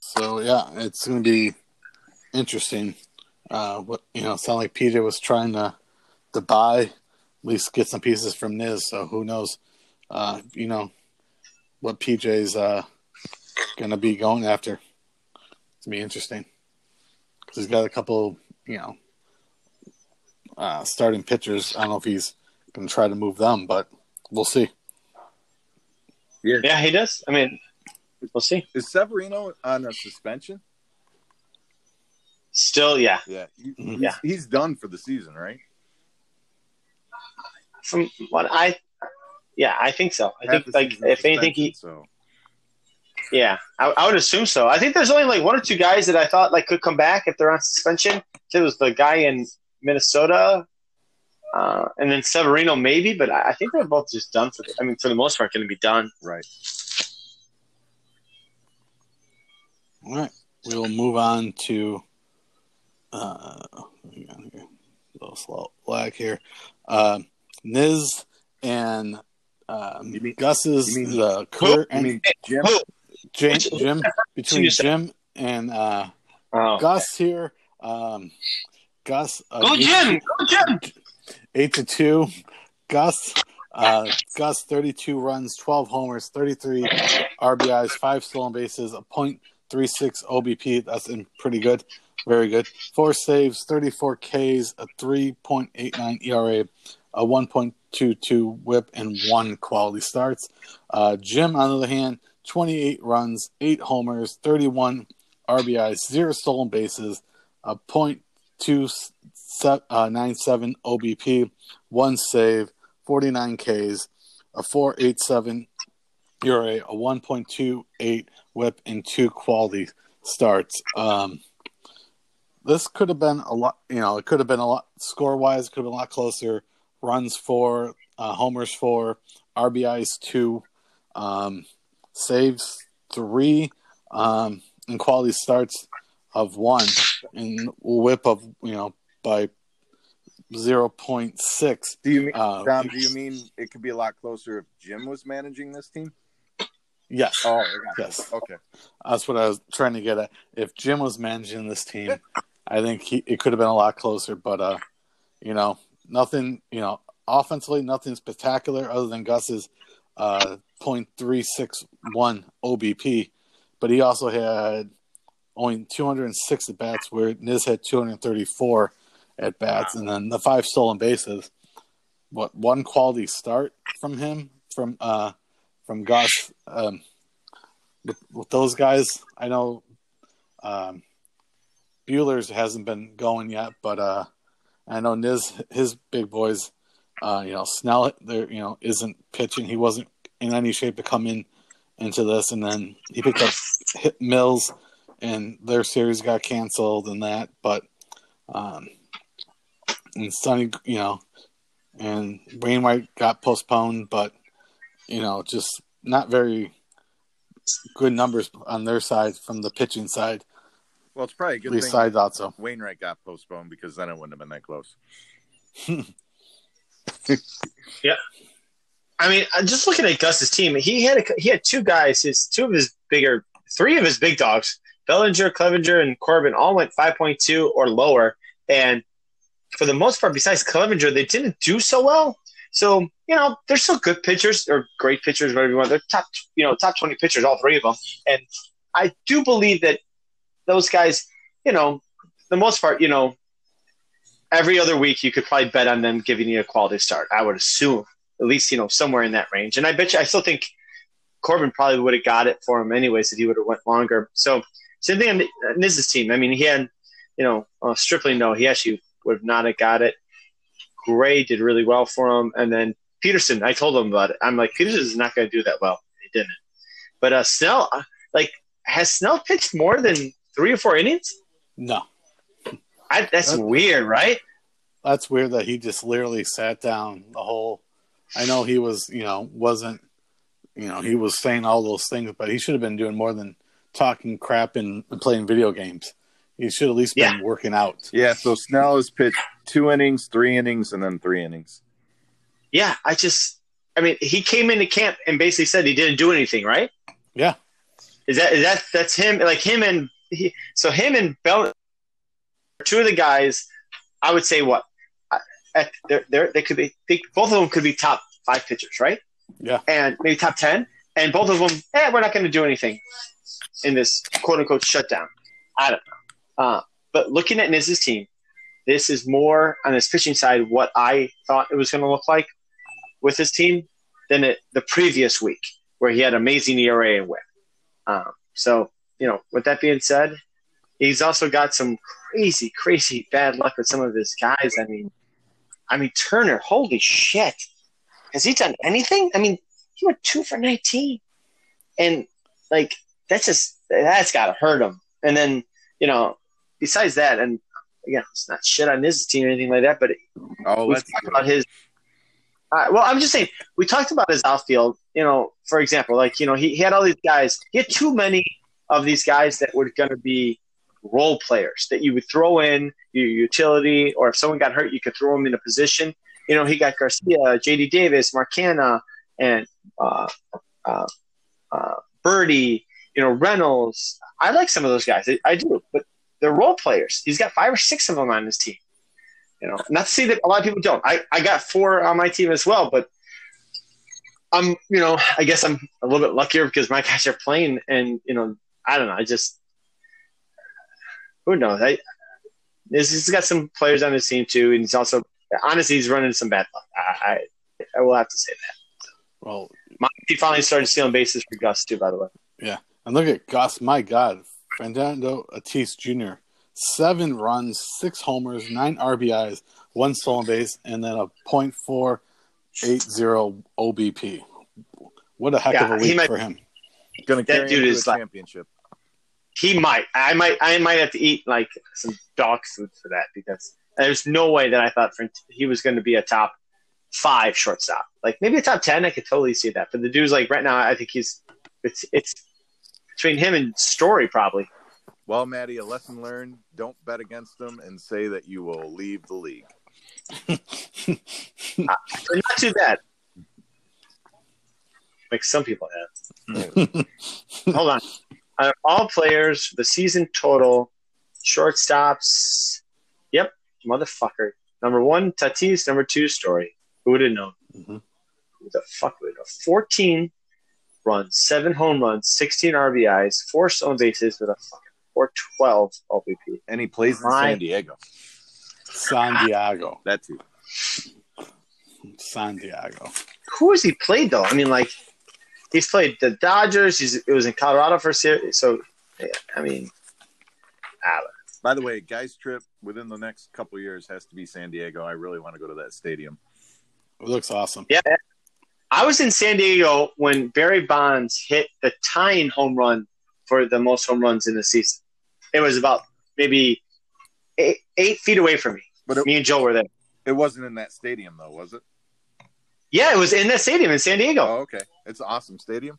So yeah, it's going to be interesting. Uh, what you know, sound like Peter was trying to to buy, at least get some pieces from Niz. So who knows? Uh, you know what PJ's uh, going to be going after. It's gonna be interesting because he's got a couple, you know, uh, starting pitchers. I don't know if he's going to try to move them, but we'll see. Yeah, yeah, he does. I mean, We'll see. Is Severino on a suspension? Still, yeah. Yeah. He, he's, yeah. he's done for the season, right? From what I, yeah, I think so. I Half think like if anything, he. So. Yeah, I, I, would assume so. I think there's only like one or two guys that I thought like could come back if they're on suspension. It was the guy in Minnesota, uh, and then Severino maybe, but I, I think they're both just done for. The, I mean, for the most part, going to be done. Right. All right, we'll move on to uh, a little slow lag here. Uh, Niz and uh, mean, Gus's mean, the Kurt and mean Jim? Jim, Jim between Jim and uh, oh. Gus here. Um, Gus, uh, go Jim, go Jim. Eight to two. Gus, uh, Gus, thirty-two runs, twelve homers, thirty-three RBIs, five stolen bases, a point three six OBP. That's in pretty good, very good. Four saves, thirty four Ks, a three point eight nine ERA, a one point two two WHIP, and one quality starts. Uh, Jim, on the other hand, 28 runs, 8 homers, 31 RBIs, 0 stolen bases, a .297 uh, OBP, 1 save, 49 Ks, a 4.87 ERA, a 1.28 WHIP, and two quality starts. Um, this could have been a lot. You know, it could have been a lot score wise. Could have been a lot closer. Runs for, uh, homers for, RBIs two, um, saves three, um, and quality starts of one, and whip of you know by zero point six. Do you mean Uh, Dom? Do you mean it could be a lot closer if Jim was managing this team? Yes, Oh, I got you. yes. Okay. That's what I was trying to get at. If Jim was managing this team, I think he it could have been a lot closer. But uh, you know, nothing. You know, offensively, nothing spectacular other than Gus's uh point three six one OBP. But he also had only two hundred and six at bats, where Niz had two hundred thirty four at bats, and then the five stolen bases. What one quality start from him from uh from Gus. Um, with, with those guys, I know um, Buehler's hasn't been going yet, but uh, I know Niz, his big boys, uh, you know, Snell, there, you know, isn't pitching. He wasn't in any shape to come in into this, and then he picked up Hit Mills, and their series got canceled and that. But um, and Sonny, you know, and Wainwright got postponed, but you know, just not very good numbers on their side from the pitching side. Well, it's probably a At good least thing I thought so. Wainwright got postponed because then it wouldn't have been that close. I mean, uh, just looking at Gus's team, he had a, he had two guys. His two of his bigger, three of his big dogs, Bellinger, Clevinger, and Corbin, all went five point two or lower. And for the most part, besides Clevinger, they didn't do so well. So you know, they're still good pitchers or great pitchers, whatever you want. They're top, you know, top twenty pitchers, all three of them. And I do believe that those guys, you know, the most part, you know, every other week you could probably bet on them giving you a quality start. I would assume at least you know somewhere in that range. And I bet you, I still think Corbin probably would have got it for him anyways if he would have went longer. So same thing on Niz's team. I mean, he had, you know, uh. No, he actually would have not have got it. Gray did really well for him, and then Peterson. I told him about it. I'm like, Peterson is not going to do that well. He didn't. But uh, Snell, uh, like, has Snell pitched more than three or four innings? No, I, that's That- weird, right? that's weird that he just literally sat down the whole. I know he was, you know, wasn't, you know, he was saying all those things, but he should have been doing more than talking crap and, and playing video games. He should at least been Yeah. working out. Yeah, so Snell has pitched two innings, three innings, and then three innings. Yeah, I just, I mean, he came into camp and basically said he didn't do anything, right? Yeah, Is that is that that's him? Like him and he, so him and Bell, two of the guys. I would say what at they're, they're, they could be they, both of them could be top five pitchers, right? Yeah. and maybe top ten, and both of them. Eh, we're not going to do anything in this quote unquote shutdown. I don't know. Uh, but looking at Niz's team, this is more on his pitching side what I thought it was going to look like with his team than it, the previous week where he had amazing ERA and WHIP. Um, so, you know, with that being said, he's also got some crazy, crazy bad luck with some of his guys. I mean, I mean Turner, holy shit, has he done anything? I mean, he went two for nineteen, and like that's just that's got to hurt him. And then you know, besides that, and again, it's not shit on his team or anything like that, but Oh, we let's talked about his. Uh, well, I'm just saying we talked about his outfield. You know, for example, like you know, he, he had all these guys. He had too many of these guys that were going to be role players that you would throw in your utility, or if someone got hurt, you could throw them in a position. You know, he got Garcia, J.D. Davis, Marcana, and uh, uh, uh, Birdie. You know, Reynolds. I like some of those guys. I, I do, but they're role players. He's got five or six of them on his team. You know, not to say that a lot of people don't. I, I got four on my team as well, but I'm, you know, I guess I'm a little bit luckier because my guys are playing, and you know, I don't know. I just who knows. I he's he's got some players on his team too, and he's also honestly he's running some bad luck. I I, I will have to say that. Well, He finally started stealing bases for Gus too. By the way, Yeah, and look at Gus. My God, Fernando Tatis Jr. Seven runs, six homers, nine RBIs, one stolen base, and then a .480 OBP. What a heck of a he week might- for him. Going to That carry dude him to is a like- championship. He might. I might. I might have to eat like some dog food for that because there's no way that I thought for, he was going to be a top five shortstop. Like maybe a top ten. I could totally see that. But the dude's like right now. I think he's it's it's between him and Story probably. Well, Maddie, a lesson learned: don't bet against them and say that you will leave the league. But uh, not too bad. Like some people have. Hold on. Out of all players, the season total, shortstops. Yep, motherfucker. Number one, Tatis. Number two, Story. Who would have known? Mhm. Who the fuck would have 14 runs, seven home runs, 16 RBIs, four stolen bases with a fucking 412 OBP. And he plays in My- San Diego. San Diego. That too. San Diego. Who has he played though? I mean, like he's played the Dodgers. He's it was in Colorado for a series. So, yeah, I mean, I. By the way, guys' trip within the next couple of years has to be San Diego. I really want to go to that stadium. It looks awesome. Yeah. I was in San Diego when Barry Bonds hit the tying home run for the most home runs in the season. It was about maybe eight, eight feet away from me. But it, Me and Joe were there. it wasn't in that stadium, though, was it? Yeah, it was in that stadium in San Diego. Oh, okay. It's an awesome stadium.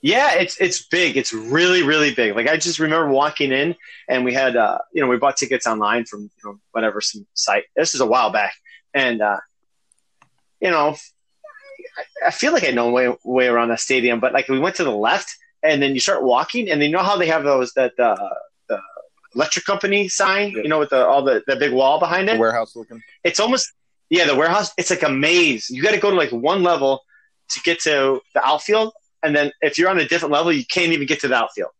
Yeah, it's it's big. It's really really big. Like I just remember walking in, and we had uh, you know we bought tickets online from you know whatever some site. This is a while back, and uh, you know I, I feel like I know way way around the stadium, but like we went to the left, and then you start walking, and then you know how they have those that uh, the electric company sign, you know, with the all the the big wall behind The it. warehouse looking. It's almost yeah, the warehouse. It's like a maze. You got to go to like one level to get to the outfield, and then if you're on a different level, you can't even get to the outfield.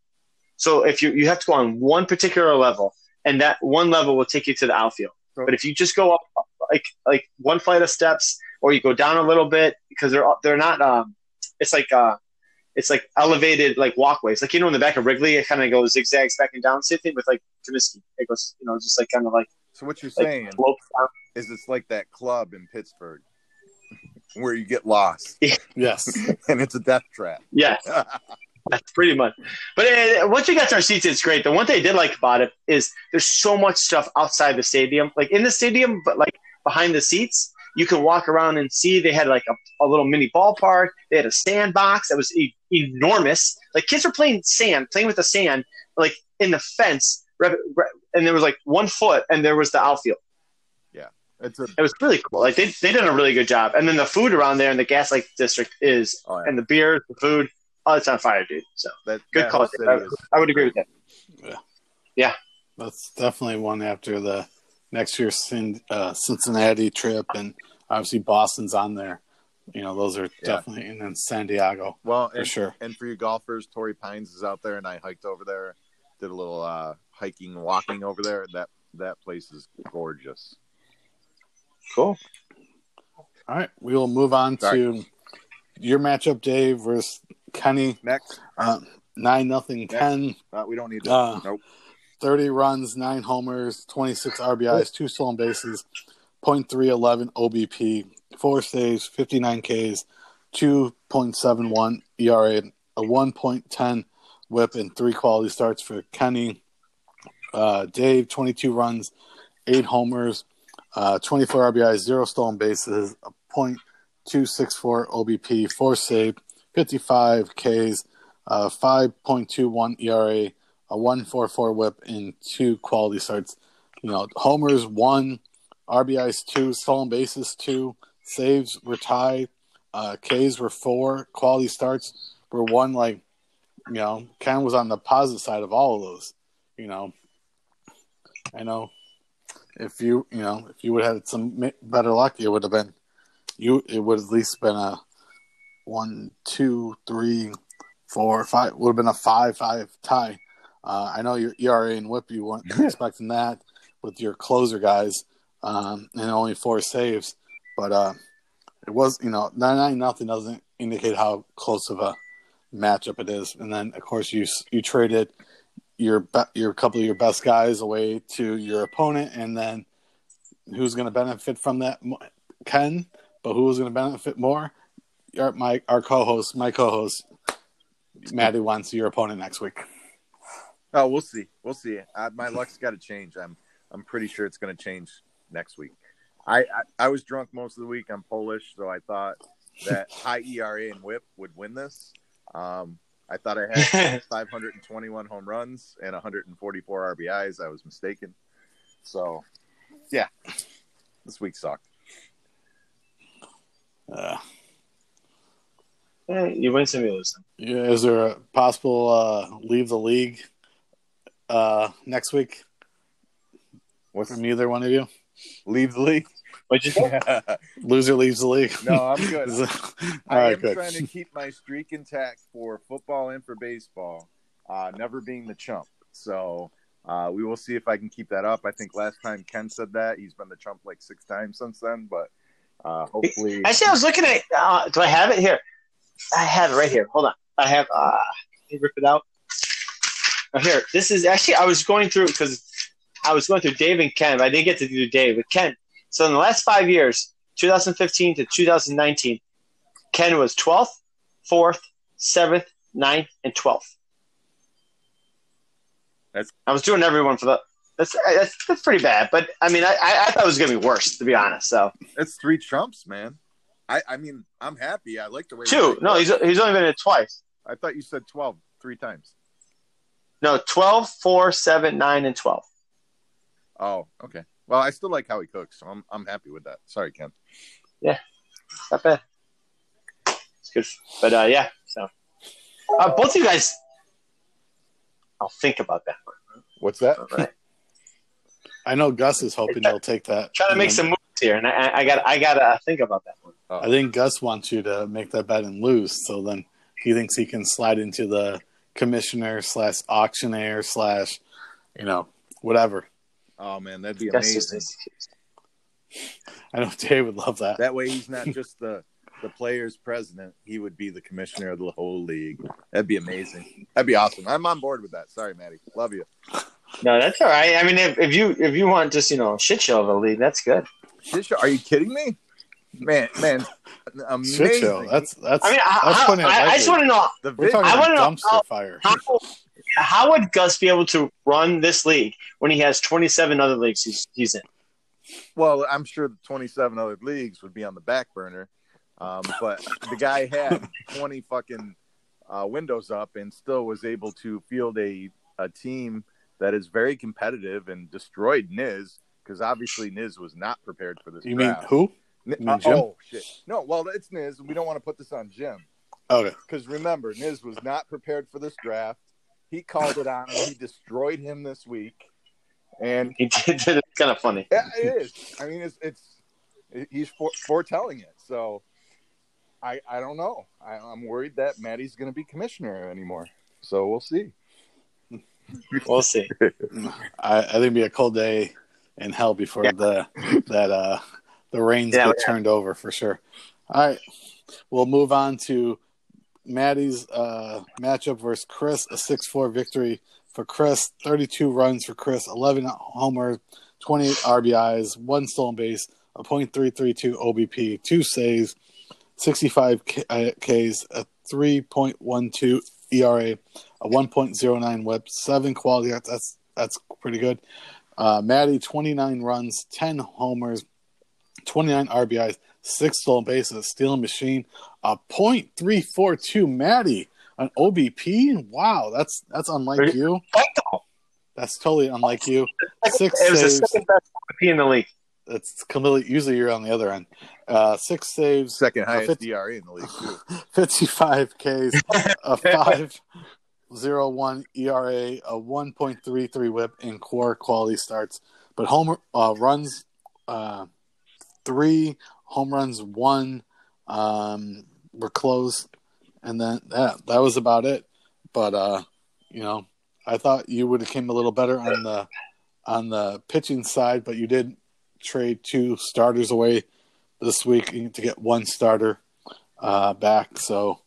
So if you you have to go on one particular level, and that one level will take you to the outfield. So- But if you just go up like like one flight of steps, or you go down a little bit because they're they're not. Um, it's like uh, it's like elevated like walkways. Like you know in the back of Wrigley, it kind of goes zigzags back and down. Same thing with like Comiskey. It goes you know just like kind of like So what you're like saying. Is it's like that club in Pittsburgh where you get lost Yes. and it's a death trap. Yeah. That's pretty much. But uh, once you got to our seats, it's great. The one thing I did like about it is there's so much stuff outside the stadium, like in the stadium, but like behind the seats. You can walk around and see they had like a, a little mini ballpark. They had a sandbox that was e- enormous. Like kids were playing sand, playing with the sand, like in the fence. re- re- And there was like one foot, and there was the outfield. It's a It was really cool. Like they they did a really good job. And then the food around there in the Gaslamp District is, oh, yeah. and the beer, the food, oh, it's on fire, dude. So that, good that call. I, is- I would agree with that. Yeah. yeah. That's definitely one after the next year's Cin- uh, Cincinnati trip, and obviously Boston's on there. You know, those are definitely, and then San Diego well, for and, sure. and for you golfers, Torrey Pines is out there, and I hiked over there, did a little uh, hiking, walking over there. That that place is gorgeous. Cool. All right, we will move on Sorry. to your matchup, Dave versus Kenny. Next, Uh, nine nothing Ken. uh, we don't need that. Uh, nope. 30 runs, nine homers, 26 RBIs, two stolen bases, .311 OBP, four saves, 59 Ks, 2.71 ERA, a 1.10 WHIP, and three quality starts for Kenny. Uh, Dave, 22 runs, eight homers, uh, 24 RBIs, zero stolen bases, a .264 OBP, four save, 55 Ks, uh, 5.21 ERA, a 144 whip and two quality starts. You know, homers one, RBIs two, stolen bases two, saves were tied, uh, Ks were four, quality starts were one. Like, you know, Ken was on the positive side of all of those. You know, I know if you, you know, if you would have had some better luck, it would have been you. It would at least been a one, two, three, four, five. Would have been a five-five tie. Uh, I know your ERA and WHIP you weren't expecting that with your closer guys, um, and only four saves. But uh, it was you know nine nine nothing doesn't indicate how close of a matchup it is. And then of course you you traded your be- your couple of your best guys away to your opponent, and then who's going to benefit from that? Ken, but who's going to benefit more? Our, my our co-host, my co-host, Maddie wants your opponent next week. Oh, we'll see. We'll see. Uh, my luck's got to change. I'm I'm pretty sure it's going to change next week. I, I, I was drunk most of the week. I'm Polish, so I thought that high ERA and WHIP would win this. Um, I thought I had 521 home runs and 144 RBIs. I was mistaken. So, yeah, this week sucked. Uh, Eh, you win some, you lose some. yeah, is there a possible uh, leave the league uh, next week What's from either one of you? leave the league? What'd you say? Loser leaves the league. no, I'm good. Is it- I All right, am good. trying to keep my streak intact for football and for baseball, uh, never being the chump. So uh, we will see if I can keep that up. I think last time Ken said that he's been the chump like six times since then, but uh, hopefully. Actually, I was looking at. Uh, do I have it here? I have it right here. Hold on. I have. Uh, let me rip it out. Oh, here. This is actually. I was going through because I was going through Dave and Ken. But I didn't get to do Dave with Ken. So in the last five years, 2015 to 2019, Ken was 12th, 4th, 7th, 9th, and 12th. That's- I was doing everyone for the. That's, that's that's pretty bad, but I mean, I, I thought it was gonna be worse, to be honest. So That's three trumps, man. I, I mean, I'm happy. I like the way. two, no, he's he's only been in it twice. I thought you said 12 three times. No, 12, 4, 7, 9, and 12. Oh, okay. Well, I still like how he cooks, so I'm I'm happy with that. Sorry, Ken. Yeah, not bad. It's good. But uh, yeah, so uh, both of you guys, I'll think about that one. What's that? All right. I know Gus is hoping you'll take that. Trying to make some moves here, and I, I got I got to think about that one. I think Gus wants you to make that bet and lose. So then he thinks he can slide into the commissioner slash auctioneer slash, you know, whatever. Oh man, that'd be Guess amazing. it's- I know Dave would love that. That way, he's not just the the players' president; he would be the commissioner of the whole league. That'd be amazing. That'd be awesome. I'm on board with that. Sorry, Maddie. Love you. No, that's all right. I mean, if, if you if you want just you know a shit show of a league, that's good. Shit show- Are you kidding me? Man, man, amazing. Shit show. That's that's. I mean, that's I, putting I, I just want to know the We're talking I wanna about know dumpster how- fire. how how would Gus be able to run this league when he has 27 other leagues he's, he's in? well, I'm sure the 27 other leagues would be on the back burner, um, but the guy had 20 fucking uh, windows up and still was able to field a a team that is very competitive and destroyed Niz because obviously Niz was not prepared for this. You mean draft. who? Ni- mean uh, Jim? oh shit! No, well it's Niz. We don't want to put this on Jim Okay. because remember Niz was not prepared for this draft. He called it on him. He destroyed him this week, and He did. It's kind of funny. yeah, it is. I mean, it's it's he's foretelling it. So I I don't know. I, I'm worried that Maddie's going to be commissioner anymore. So we'll see. We'll see. I, I think it'd be a cold day in hell before Yeah. the that uh the reins Yeah, get yeah. turned over for sure. All right, we'll move on to Maddie's uh matchup versus Chris. A six four victory for Chris. Thirty two runs for Chris. Eleven homers. Twenty eight RBIs. One stolen base. A .332 OBP. Two saves. Sixty five K, uh, Ks. A three point one two ERA. A one point zero nine WHIP. Seven quality. That's that's, that's pretty good. Uh, Maddie, 29 runs, 10 homers, 29 RBIs, six stolen bases, stealing machine, a .342 Maddie, an OBP. Wow, that's that's unlike you. That's totally unlike you. Six it was the second best MVP in the league. That's completely. Usually you're on the other end. Uh, six saves, Second highest fifth- DRA in the league too. 55 Ks, a 5.01 ERA, a 1.33 WHIP in core quality starts. But home uh, runs, uh, three home runs, one um, were close, and then that that was about it. But uh, you know, I thought you would have came a little better on the on the pitching side, but you did trade two starters away this week to get one starter uh, back. So,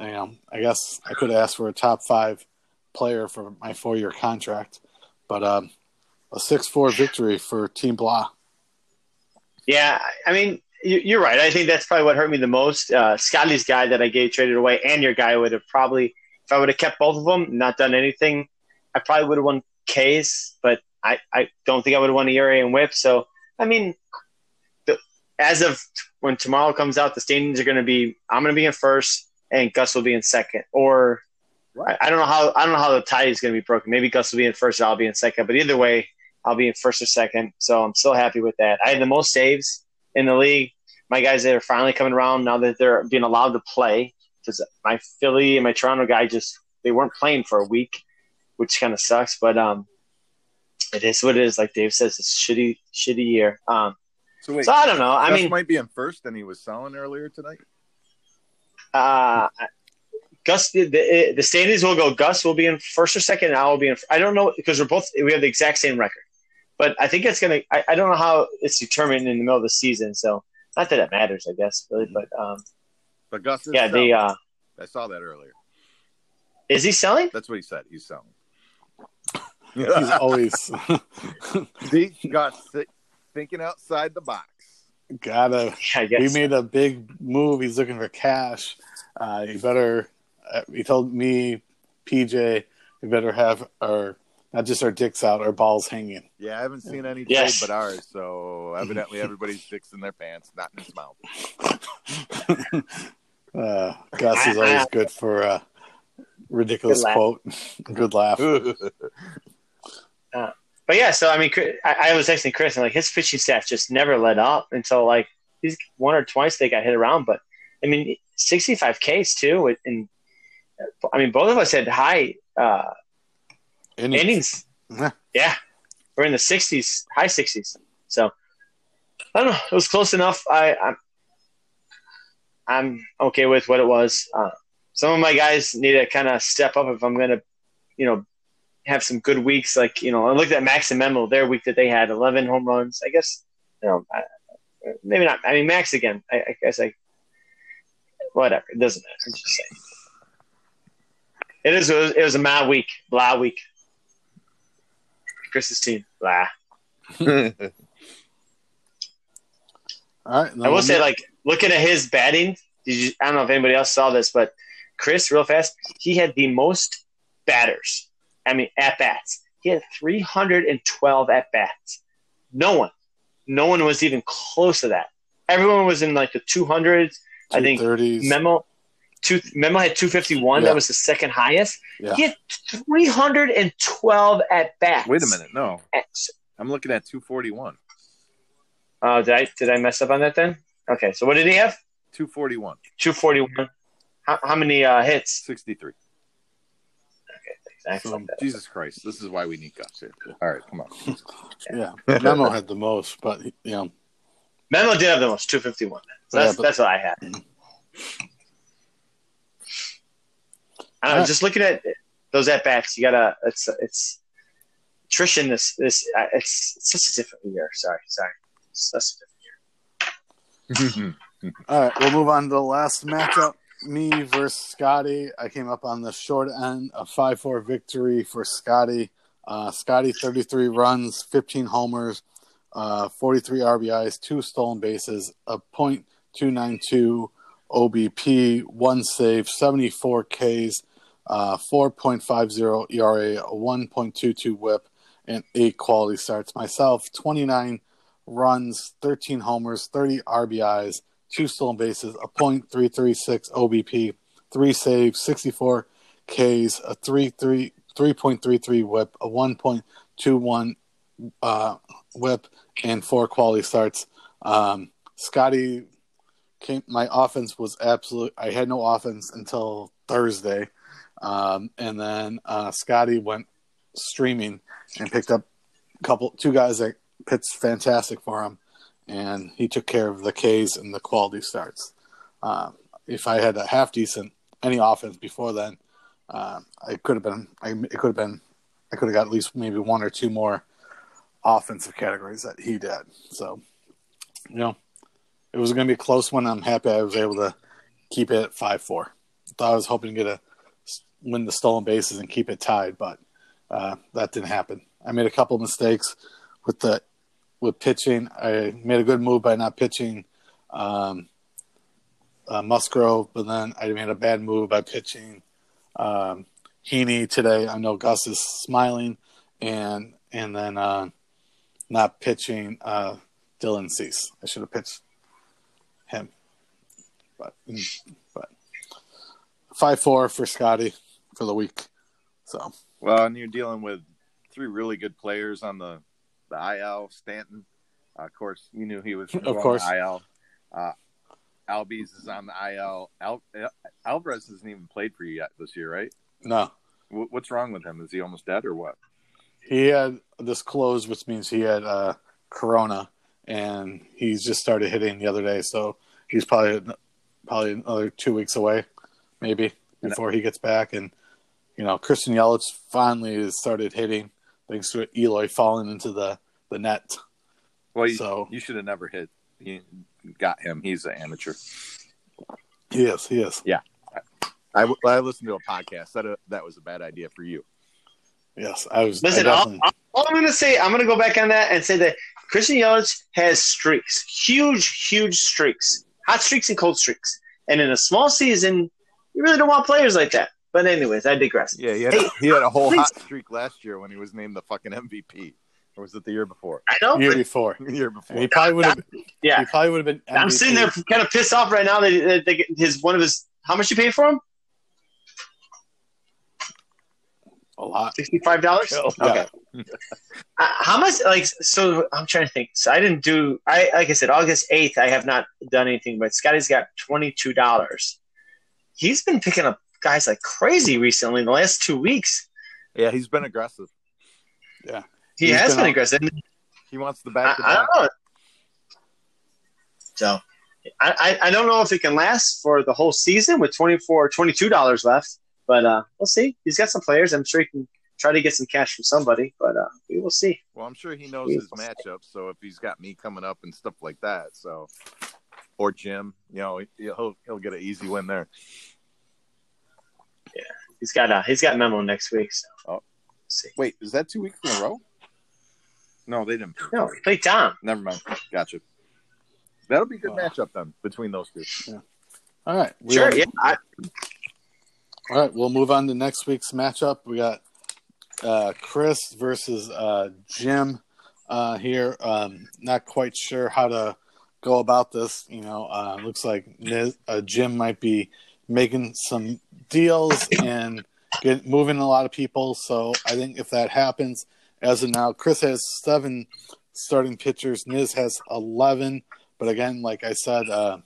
you know, I guess I could ask for a top five player for my four year contract, but um, a six four victory for Team Blah. Yeah, I mean, you're right. I think that's probably what hurt me the most. Uh, Scotty's guy that I gave traded away, and your guy would have probably, if I would have kept both of them, not done anything, I probably would have won K's, but I, I don't think I would have won ERA and WHIP. So, I mean, the, as of when tomorrow comes out, the standings are going to be I'm going to be in first, and Gus will be in second. Or I, I, don't know how I don't know how the tie is going to be broken. Maybe Gus will be in first, I'll be in second. But either way, I'll be in first or second. So I'm still happy with that. I had the most saves in the league. My guys that are finally coming around now that they're being allowed to play because my Philly and my Toronto guy just they weren't playing for a week, which kind of sucks. But um, it is what it is. Like Dave says, it's shitty, shitty year. Um, so, wait, so I don't know. I Gus mean, might be in first, and he was selling earlier tonight. Uh, Gus, the, the, the standings will go. Gus will be in first or second, and I will be in. I don't know because we're both we have the exact same record, but I think it's gonna. I, I don't know how it's determined in the middle of the season. So not that it matters, I guess, really. But um, but Gus, yeah, the uh, I saw that earlier. Is he selling? That's what he said. He's selling. He's always See, got thinking outside the box. Gotta. He made a big move. He's looking for cash. Uh, you better. Uh, he told me, PJ, you better have our not just our dicks out, our balls hanging. Yeah, I haven't seen any yes. but ours. So evidently, everybody's dicks in their pants, not in his mouth. uh, Gus is always good for a ridiculous good quote. good laugh. Uh, but yeah, so I mean, I, I was texting Chris, and like his pitching stats just never let up until like he's one or twice they got hit around. But I mean, 65 Ks too, and I mean, both of us had high uh, innings. innings. Yeah. yeah, we're in the 60s, high 60s. So I don't know. It was close enough. I, I'm I'm okay with what it was. Uh, some of my guys need to kind of step up if I'm going to, you know, have some good weeks. Like you know, I looked at Max and Memo, their week that they had 11 home runs. I guess you know, maybe not. I mean, Max again. I, I guess I whatever. It doesn't matter. I'm just saying. It is. It was, it was a mad week. Blah week. Chris's team. Blah. All right. I will say, like looking at his batting. Did you, I don't know if anybody else saw this, but Chris, real fast, he had the most batters I mean, at bats. He had 312 at bats. No one, no one was even close to that. Everyone was in like the 200s. I think Memo, two, Memo had 251. Yeah. That was the second highest. Yeah. He had 312 at bats. Wait a minute, no, I'm looking at 241. Oh, uh, did I did I mess up on that then? Okay, so what did he have? 241. 241. How, how many uh, hits? 63. Excellent. So, Jesus Christ, this is why we need Gus here. All right, come on. yeah, Memo had the most, but you know, Memo did have the most, two fifty one. So that's yeah, but, that's what I had. I don't know, just looking at those at bats, you gotta. It's it's attrition. This this it's, it's such a different year. Sorry, sorry, it's a different year. All right, we'll move on to the last matchup me versus Scotty. I came up on the short end, a 5 4 victory for Scotty. Uh, Scotty, 33 runs, 15 homers, uh, 43 RBIs, two stolen bases, a .292 OBP, one save, 74 Ks, uh, 4.50 ERA, a 1.22 WHIP, and eight quality starts. Myself, 29 runs, 13 homers, 30 RBIs, two stolen bases, a .336 OBP, three saves, 64 Ks, a 3 3 3.33 whip, a 1.21 uh, whip, and four quality starts. Um, Scotty came. My offense was absolute. I had no offense until Thursday, um, and then uh, Scotty went streaming and picked up a couple, two guys that pitched fantastic for him and he took care of the K's and the quality starts. Uh, if I had a half decent any offense before then, uh, I could have been. I, it could have been. I could have got at least maybe one or two more offensive categories that he did. So, you know, it was going to be a close one. I'm happy I was able to keep it at five four. I was hoping to get a win the stolen bases and keep it tied, but uh, that didn't happen. I made a couple mistakes with the with pitching. I made a good move by not pitching um, uh, Musgrove, but then I made a bad move by pitching um, Heaney today. I know Gus is smiling, and and then uh, not pitching uh, Dylan Cease. I should have pitched him, but but five four for Scotty for the week. So well, and you're dealing with three really good players on the the IL. Stanton, uh, of course, you knew he was of course IL. Uh, Albies is on the IL. Al- Alvarez hasn't even played for you yet this year, right? No. W- what's wrong with him? Is he almost dead or what? He had this closed, which means he had uh, corona, and he's just started hitting the other day. So he's probably probably another two weeks away, maybe before he gets back. And you know, Christian Yelich finally started hitting thanks to Eloy falling into the the net. Well, you, so you should have never hit. You got him. He's an amateur. He is. He is. Yeah. I, I listened to a podcast. That uh, that was a bad idea for you. Yes, I was. Listen, I all, all, I'm going to say, I'm going to go back on that and say that Christian Yelich has streaks, huge, huge streaks, hot streaks and cold streaks, and in a small season, you really don't want players like that. But anyways, I digress. Yeah, he had, hey, he had a whole please. hot streak last year when he was named the fucking MVP. Or was it the year before? I know. Year before. The year before. he probably would have. Yeah. He probably would have been. MVP. I'm sitting there kind of pissed off right now that, that his one of his. How much you paid for him? A lot. Sixty-five dollars. Oh, okay. uh, how much? Like, so I'm trying to think. So I didn't do. I like I said, August eighth. I have not done anything, but Scotty's got twenty-two dollars. He's been picking up guys like crazy recently in the last two weeks. Yeah, he's been aggressive. Yeah, he he's has been, been aggressive. He wants the back. I, I don't know. So, I, I don't know if it can last for the whole season with 24 $22 left, but uh, we'll see. He's got some players. I'm sure he can try to get some cash from somebody, but uh, we will see. Well, I'm sure he knows his matchups. So if he's got me coming up and stuff like that, so or Jim, you know, he'll he'll get an easy win there. Yeah, he's got a he's got memo next week. So oh. see. Wait, is that two weeks in a row? No, they didn't. No, play Tom. Never mind. Gotcha. That'll be a good matchup then between those two. Yeah. All right. We sure. Are, yeah. I... All right. We'll move on to next week's matchup. We got uh, Chris versus uh, Jim uh, here. Um, not quite sure how to go about this. You know, uh, looks like uh, Jim might be making some deals and get moving a lot of people. So I think if that happens, as of now, Chris has seven starting pitchers. Niz has eleven. But again, like I said, uh,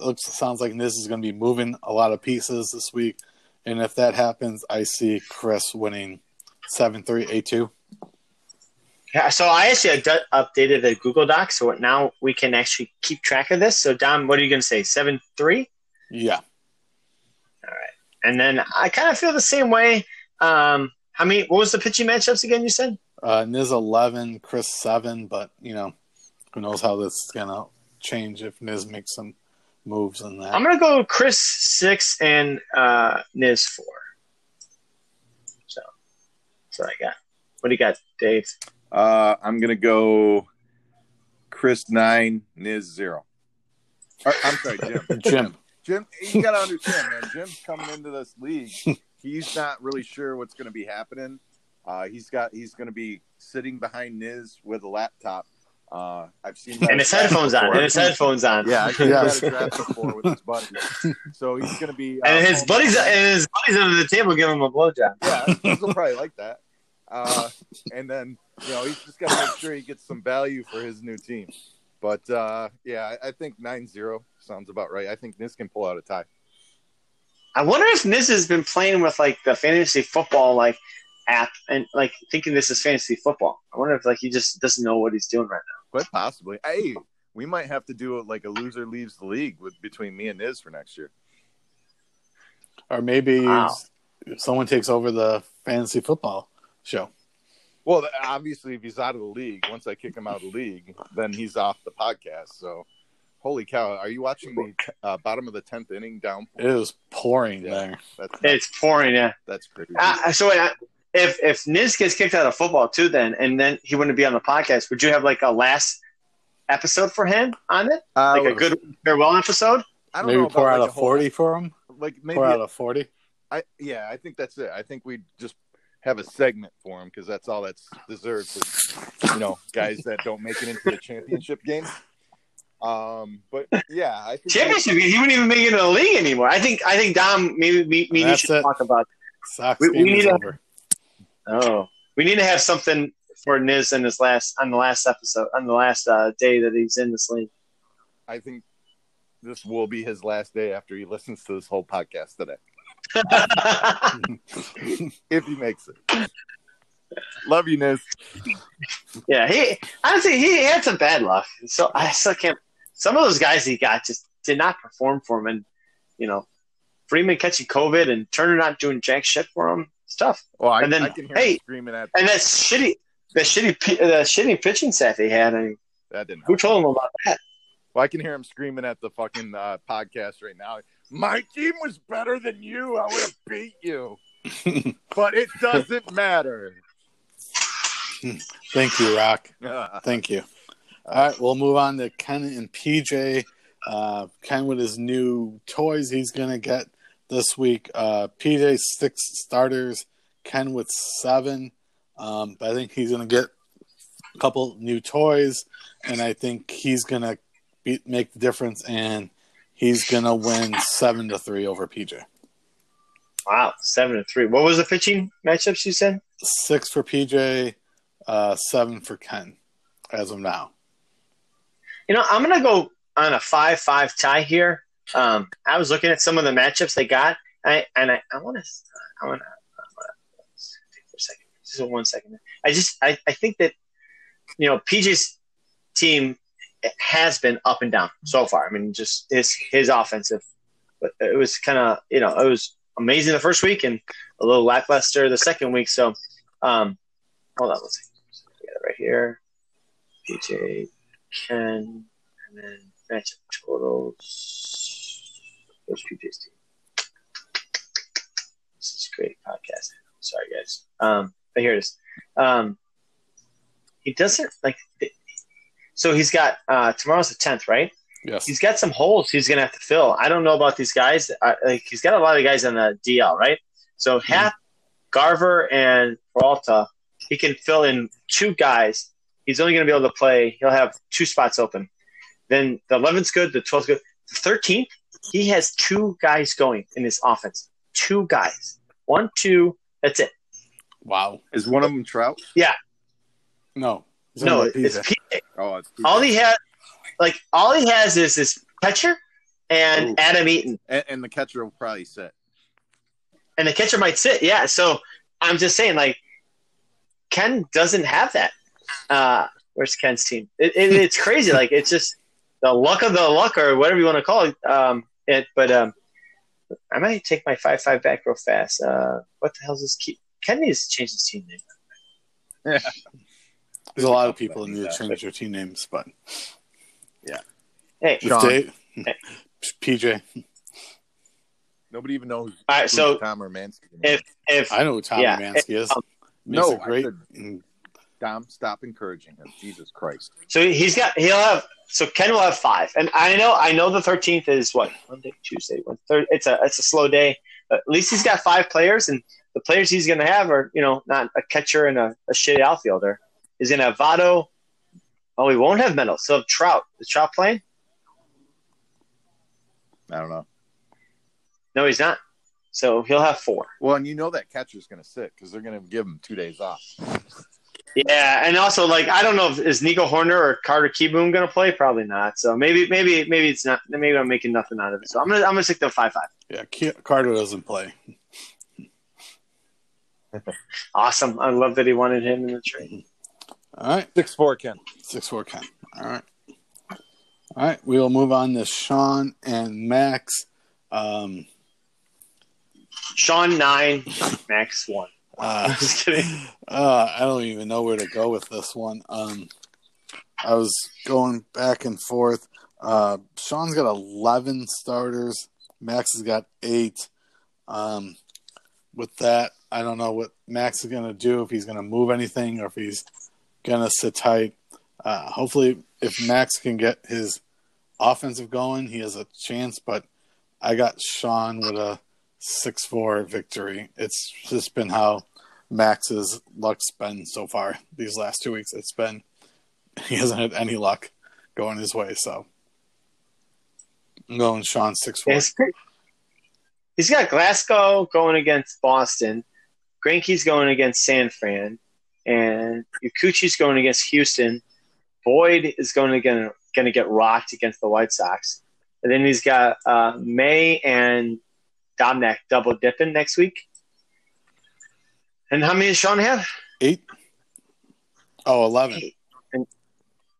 looks sounds like Niz is going to be moving a lot of pieces this week. And if that happens, I see Chris winning seven three eight two. Yeah, so I actually updated the Google Doc, so now we can actually keep track of this. So, Dom, what are you going to say? Seven three? Yeah. All right, and then I kind of feel the same way. Um, how many? What was the pitching matchups again? You said uh, Niz eleven, Chris seven, but you know, who knows how this is gonna change if Niz makes some moves in that. I'm gonna go Chris six and uh, Niz four. So that's what I got. What do you got, Dave? Uh, I'm gonna go Chris nine, Niz zero. Or, I'm sorry, Jim. Jim. Jim, you gotta understand, man. Jim's coming into this league. He's not really sure what's going to be happening. Uh, he's got he's going to be sitting behind Niz with a laptop. Uh, I've seen and his headphones before. on. And his headphones on. Yeah, I've yes. a draft before with his buddies. So he's going to be. Uh, and his buddies and his buddies under the table give him a blowjob. Yeah, he'll probably like that. Uh, and then you know he's just got to make sure he gets some value for his new team. But uh, yeah, I, I think 9-0 sounds about right. I think Niz can pull out a tie. I wonder if Niz has been playing with like the fantasy football like app and like thinking this is fantasy football. I wonder if like he just doesn't know what he's doing right now. Quite possibly. Hey, we might have to do it like a loser leaves the league with between me and Niz for next year. Or maybe wow. someone takes over the fantasy football show. Well, obviously, if he's out of the league, once I kick him out of the league, then he's off the podcast. So Holy cow! Are you watching the uh, bottom of the tenth inning down? It was pouring Yeah. there. That's It's pouring. Yeah. that's crazy. Uh, so wait, uh, if if Niz gets kicked out of football too, then and then he wouldn't be on the podcast. Would you have like a last episode for him on it, Uh, like a good farewell episode? I don't Maybe know pour about, out like, a forty for him. like maybe Pour out a forty. I yeah, I think that's it. I think we just have a segment for him because that's all that's deserved. Is, you know, guys that don't make it into the championship game. Um, but yeah, I think Championship. He wouldn't even make it in the league anymore. I think. I think Dom. Maybe me, me and you should it. talk about. Sox We- we need over. Oh, we need to have something for Niz in his last on the last episode on the last uh, day that he's in this league. I think this will be his last day after he listens to this whole podcast today, if he makes it. Love you, Niz. yeah, he honestly he had some bad luck. So I still can't. Some of those guys he got just did not perform for him, and you know, Freeman catching COVID and Turner not doing jack shit for him. It's tough. Well, I, And then, I can hear hey, screaming at And that shitty, the shitty, pi- the shitty pitching staff he had. I mean, that. Didn't who help. told him about that? Well, I can hear him screaming at the fucking uh, podcast right now. My team was better than you. I would have beat you, but it doesn't matter. Thank you, Rock. Thank you. All right, we'll move on to Ken and PJ. Uh, Ken with his new toys he's going to get this week. Uh, PJ six starters, Ken with seven. Um, but I think he's going to get a couple new toys, and I think he's going to be, make the difference, and he's going to win seven to three over PJ. Wow, seven to three. What was the pitching matchups you said? Six for PJ, uh, seven for Ken, as of now. You know, I'm gonna go on a five-five tie here. Um, I was looking at some of the matchups they got, I, and I, want to, I want to, for a second, just one second. I just, I, I think that, you know, PJ's team has been up and down so far. I mean, just his his offensive, but it was kind of, you know, it was amazing the first week and a little lackluster the second week. So, um, hold on, let's see, right here. PJ Ken, and then matchup totals. Where's PJ's team? This is great podcast. Sorry, guys. Um, but here it is. Um, he doesn't like. So he's got uh, tomorrow's the tenth, right? Yes. He's got some holes he's gonna have to fill. I don't know about these guys. Uh, like he's got a lot of guys on the DL, right? So Happ, Garver, and Peralta, he can fill in two guys. He's only going to be able to play. He'll have two spots open. Then the 11th's good. The 12th's good. The 13th, he has two guys going in his offense. Two guys. One, two. That's it. Wow. Is one of them Trout? Yeah. No. He's No, it's PJ. PJ. Oh, it's All he has, like, all he has is his catcher and Ooh. Adam Eaton. and, and the catcher will probably sit. and the catcher might sit. Yeah. So I'm just saying, like, Ken doesn't have that. Uh, where's Ken's team? It, it, it's crazy. like, it's just the luck of the luck, or whatever you want to call it. Um, it but um, I might take my five five back real fast. Uh, what the hell's this? Key? Ken needs to change his team name. There's a lot of people that need to change their team names, but yeah. Hey, if Sean. they, PJ, Nobody even knows all right. who So Tom or Mansky. if if I know who Tommy Yeah. Mansky is. Um, no, it great. Said- Dom, stop encouraging him. Jesus Christ. So he's got he'll have so Ken will have five, and I know I know the thirteenth is what Monday, Tuesday, Wednesday. It's a it's a slow day, but at least he's got five players, and the players he's going to have are you know not a catcher and a, a shitty outfielder. He's going to have Votto. Oh, he won't have Mendel. So Trout. Is Trout playing? I don't know. No, he's not. So he'll have four. Well, and you know that catcher's going to sit because they're going to give him two days off. Yeah, and also like I don't know if is Nico Hoerner or Carter Kieboom going to play. Probably not. So maybe maybe maybe it's not. Maybe I'm making nothing out of it. So I'm gonna I'm gonna stick to five five. Yeah, Ke- Carter doesn't play. Awesome. I love that he wanted him in the trade. All right, Six four, Ken. six four Ken. All right, all right. We will move on to Sean and Max. Um, Sean nine, Max one. Uh, Just kidding. uh, I don't even know where to go with this one. Um, I was going back and forth. Uh, Sean's got 11 starters. Max has got eight. Um, with that, I don't know what Max is going to do, if he's going to move anything or if he's going to sit tight. Uh, hopefully, if Max can get his offensive going, he has a chance. But I got Sean with a 6 4 victory. It's just been how Max's luck's been so far these last two weeks. It's been, he hasn't had any luck going his way. So I'm going Sean 6 4. He's, got Glasnow going against Boston, Greinke's going against San Fran, and Kikuchi's going against Houston. Boyd is going to get going to get rocked against the White Sox, and then he's got uh, May and Dobnak double dipping next week. And how many does Sean have? Eight. Oh, 11. Eight. And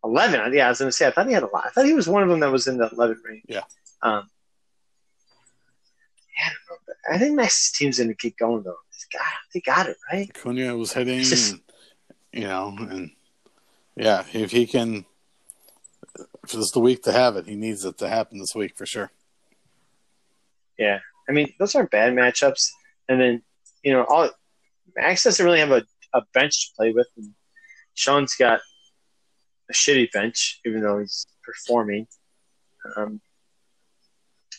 11. Yeah, I was going to say, I thought he had a lot. I thought he was one of them that was in the 11 range. Yeah. Um, yeah, I don't know. I think Max's team's going to keep going, though. God, they got it, right? Cunha was hitting, Just- and, you know, and yeah, if he can, if it's the week to have it, he needs it to happen this week for sure. Yeah. I mean, those aren't bad matchups. And then, you know, all Max doesn't really have a, a bench to play with. And Sean's got a shitty bench, even though he's performing. Um,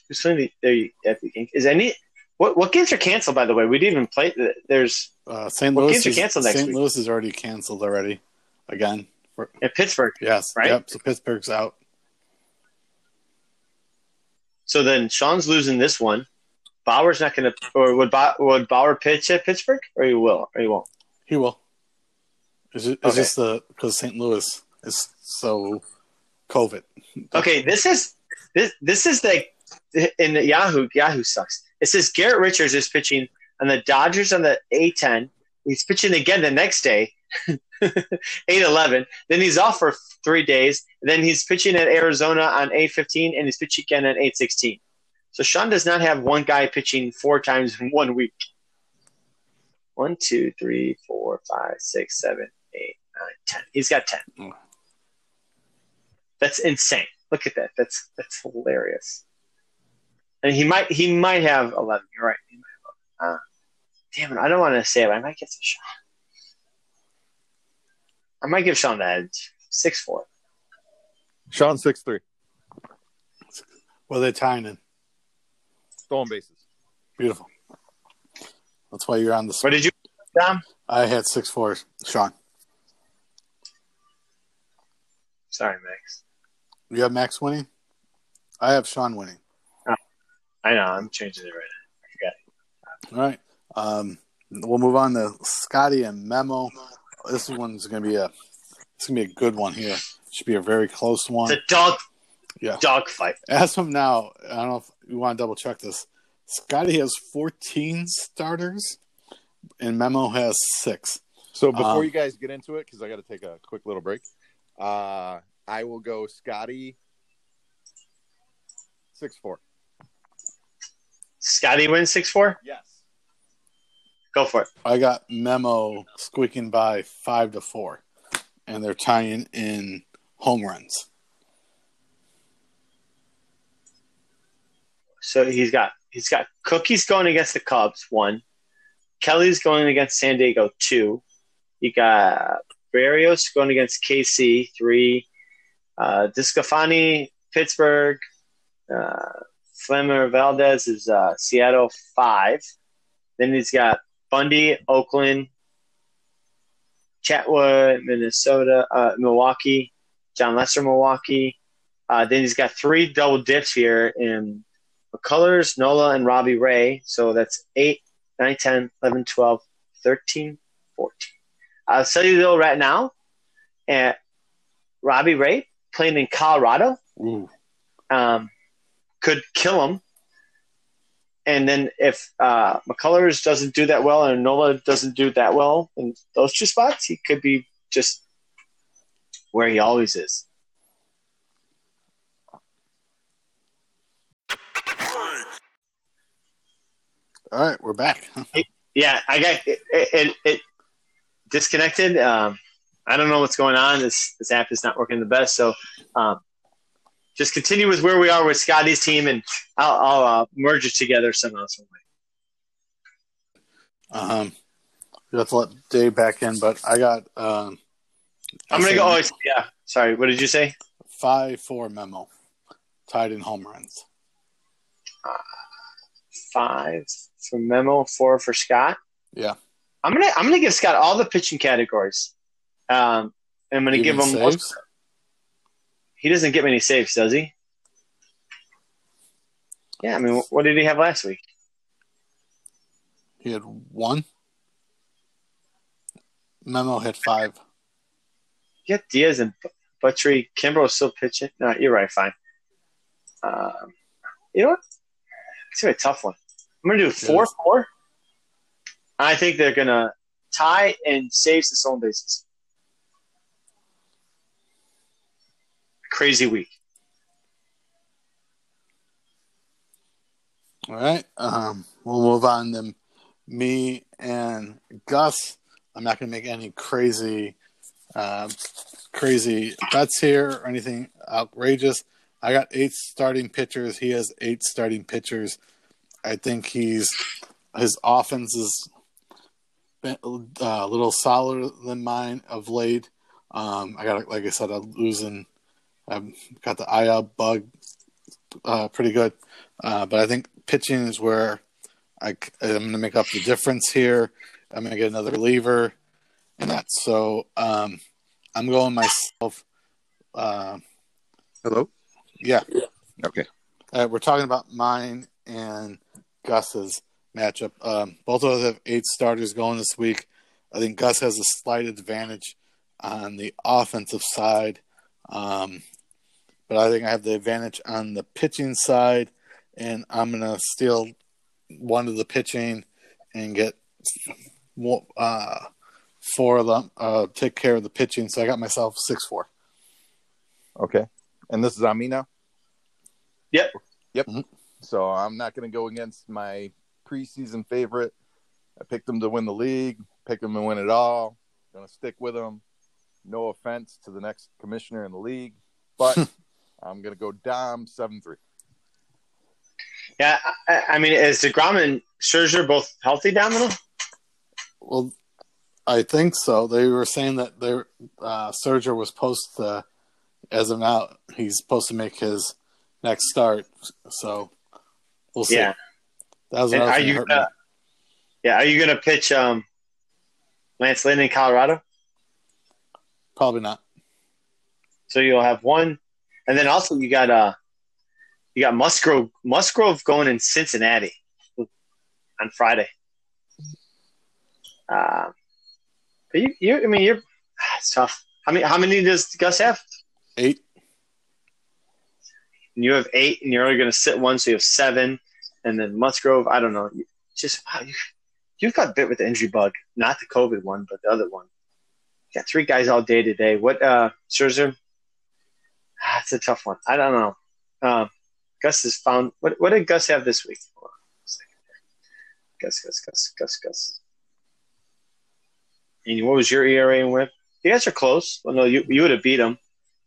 who's playing the, the, the? Is any what what games are canceled? By the way, we didn't even play. There's Uh, St. What Louis games are canceled next St. week? Louis is already canceled already. Again, for, at Pittsburgh. yes, Right? Yep. So Pittsburgh's out. So then Sean's losing this one. Bauer's not going to, or would Bauer, would Bauer pitch at Pittsburgh, or he will, or he won't? He will. Is, just, it's Okay. just the because St. Louis is so COVID. Okay, this is this this is the in the Yahoo Yahoo sucks. It says Garrett Richards is pitching on the Dodgers on the A10. He's pitching again the next day, 8-11. Then he's off for three days. Then he's pitching at Arizona on A15, and he's pitching again on 816. So Sean does not have one guy pitching four times in one week. One, two, three, four, five, six, seven, eight, nine, ten. He's got ten. Mm. That's insane. Look at that. That's that's hilarious. And he might he might have eleven. You're right. He might have 11. Uh, damn it! I don't want to say it. But I might get some Sean. I might give Sean the edge. Six four. Sean six three. Well, they're tying in. Stolen bases. Beautiful. That's why you're on the. What did you, Dom? I had six fours. Sean, Sorry, Max. you have Max winning. I have Sean winning. Oh, I know. I'm changing it right now. Okay. All right. Um, we'll move on to Scotty and Memo. This one's gonna be a. It's gonna be a good one here. Should be a very close one. The dog Yeah. dog fight. As of now, I don't know if you want to double check this. Scotty has 14 starters, and Memo has six. So before Um, you guys get into it, because I got to take a quick little break, uh, I will go Scotty six four. Scotty wins six four. Yes. Go for it. I got Memo squeaking by five to four, and they're tying in home runs. So he's got he's got Cookies going against the Cubs one, Kelly's going against San Diego two, you got Berrios going against KC three, uh, DeSclafani Pittsburgh, uh, Framber Valdez is uh, Seattle five, then he's got Bundy Oakland, Chatwood Minnesota uh, Milwaukee, Jon Lester Milwaukee. Uh, then he's got three double dips here in McCullers, Nola, and Robbie Ray. So that's 8, 9, 10, 11, 12, 13, 14. I'll tell you though, right now, at Robbie Ray playing in Colorado um, could kill him. And then if uh, McCullers doesn't do that well and Nola doesn't do that well in those two spots, he could be just where he always is. All right, we're back. Yeah, I got it. It, it disconnected. Um, I don't know what's going on. This this app is not working the best. So, um, just continue with where we are with Scotty's team, and I'll, I'll uh, merge it together somehow, some way. Um, you have to let Dave back in, but I got. Um, I'm gonna go. Oh, yeah. Sorry. What did you say? Five four memo, tied in home runs. Uh, five for Memo, four for Scott. Yeah. I'm gonna I'm gonna give Scott all the pitching categories. Um, I'm gonna give him. Most, he doesn't get many saves, does he? Yeah, I mean, what did he have last week? He had one. Memo had five. Yeah, Diaz and Buttrey. Kimbrel's still pitching. No, you're right. Fine. Um, you know what? It's a tough one. I'm gonna do four yes. four. I think they're gonna tie and save the stolen bases. Crazy week. All right. Um, we'll move on to me and Gus. I'm not going to make any crazy, uh, crazy bets here or anything outrageous. I got eight starting pitchers. He has eight starting pitchers. I think he's his offense is uh, a little solider than mine of late. Um, I got like I said, I'm losing. I've got the IL bug uh, pretty good, uh, but I think pitching is where I, am going to make up the difference here. I'm going to get another reliever, and that's so. Um, I'm going myself. Uh, Hello. Yeah. Okay. Uh, we're talking about mine and Gus's matchup. Um, both of us have eight starters going this week. I think Gus has a slight advantage on the offensive side, um, but I think I have the advantage on the pitching side, and I'm gonna steal one of the pitching and get uh, four of them. Uh, take care of the pitching, so I got myself six four. Okay, and this is on me now. Yep. Yep. Mm-hmm. So I'm not going to go against my preseason favorite. I picked them to win the league, picked them to win it all. Going to stick with them. No offense to the next commissioner in the league, but I'm going to go Dom 7 3. Yeah, I, I, mean, is DeGrom and Scherzer both healthy down the Well, I think so. They were saying that their uh, Scherzer was supposed to, as of now, he's supposed to make his next start. So we'll see. Yeah. That was are you gonna, Yeah, are you going to pitch um, Lance Lynn in Colorado? Probably not. So you'll have one, and then also you got uh, you got Musgrove Musgrove going in Cincinnati on Friday. Uh, but you, you, I mean, you're it's tough. How many? How many does Gus have? Eight. And you have eight, and you're only going to sit one, so you have seven and then Musgrove. I don't know. Just wow, you, you've got bit with the injury bug, not the COVID one, but the other one. You got three guys all day today. What uh Scherzer? Ah, a tough one. I don't know. Um, Gus has found what what did Gus have this week? Gus, Gus, Gus, Gus, Gus. And what was your ERA and whip? You guys are close. Well, no, you you would have beat him.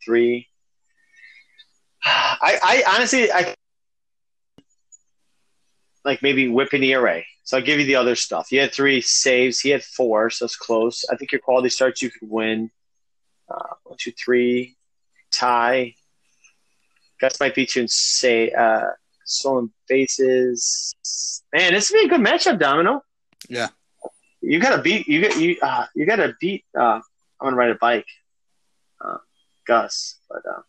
Three. I, I honestly I like maybe whipping ERA. So I'll give you the other stuff. You had three saves. He had four, so it's close. I think your quality starts you could win. Uh, one, two, three, tie. Gus might beat you in say uh, stolen bases. Man, this would be a good matchup, Domino. Yeah. You gotta beat you get you uh, you gotta beat uh, I'm gonna ride a bike. Uh, Gus. But uh,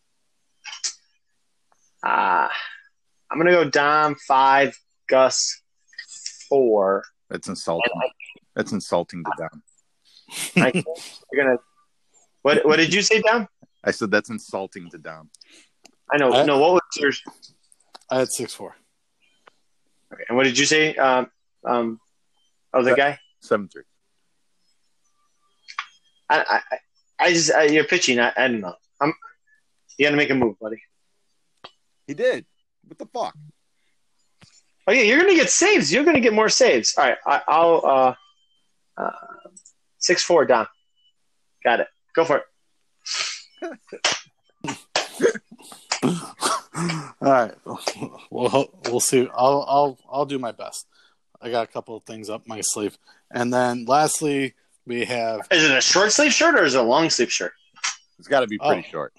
uh I'm gonna go Dom five, Gus four. That's insulting. I, That's insulting to Dom. I, you're gonna. What What did you say, Dom? I said that's insulting to Dom. I know. I, no, what was yours? I had six four. Okay, and what did you say? Um, um, oh, the guy seven three. I, I, I just uh, you're pitching. I, I don't know. I'm. You got to make a move, buddy. He did. What the fuck? Oh yeah, you're gonna get saves. You're gonna get more saves. All right, I, will uh, uh, six four Don. Got it. Go for it. All right, we'll we'll see. I'll I'll I'll do my best. I got a couple of things up my sleeve, and then lastly we have Is it a short sleeve shirt or is it a long sleeve shirt? It's got to be pretty Oh. short.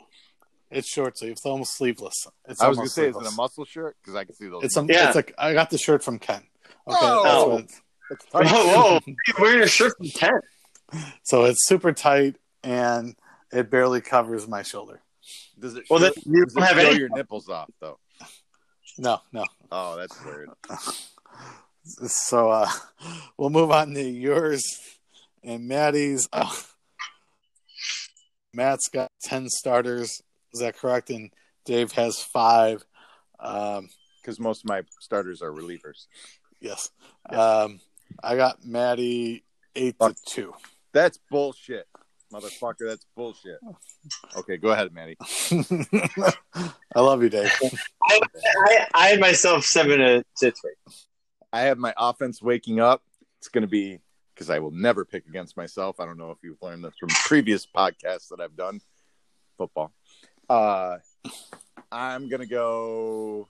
It's short sleeve, it's almost sleeveless. It's I was gonna almost say, is it a muscle shirt? Because I can see those. It's a, Yeah. it's like I got the shirt from Ken. Okay, Oh. that's what it's- It's Whoa, tight. whoa! You're wearing a shirt from Ken. so it's super tight and it barely covers my shoulder. Does it? Well, show, then you does don't it have show any- your nipples off though? No, no. Oh, that's weird. So uh, we'll move on to yours and Maddie's. Uh, Matt's got ten starters. Is that correct? And Dave has five. Um, Because most of my starters are relievers. yes. Yeah. Um, I got Maddie eight to two. That's bullshit, motherfucker. That's bullshit. Okay, go ahead, Maddie. I love you, Dave. I, I, I had myself seven to, to three. I have my offense waking up. It's going to be because I will never pick against myself. I don't know if you've learned this from previous podcasts that I've done football. Uh, I'm to go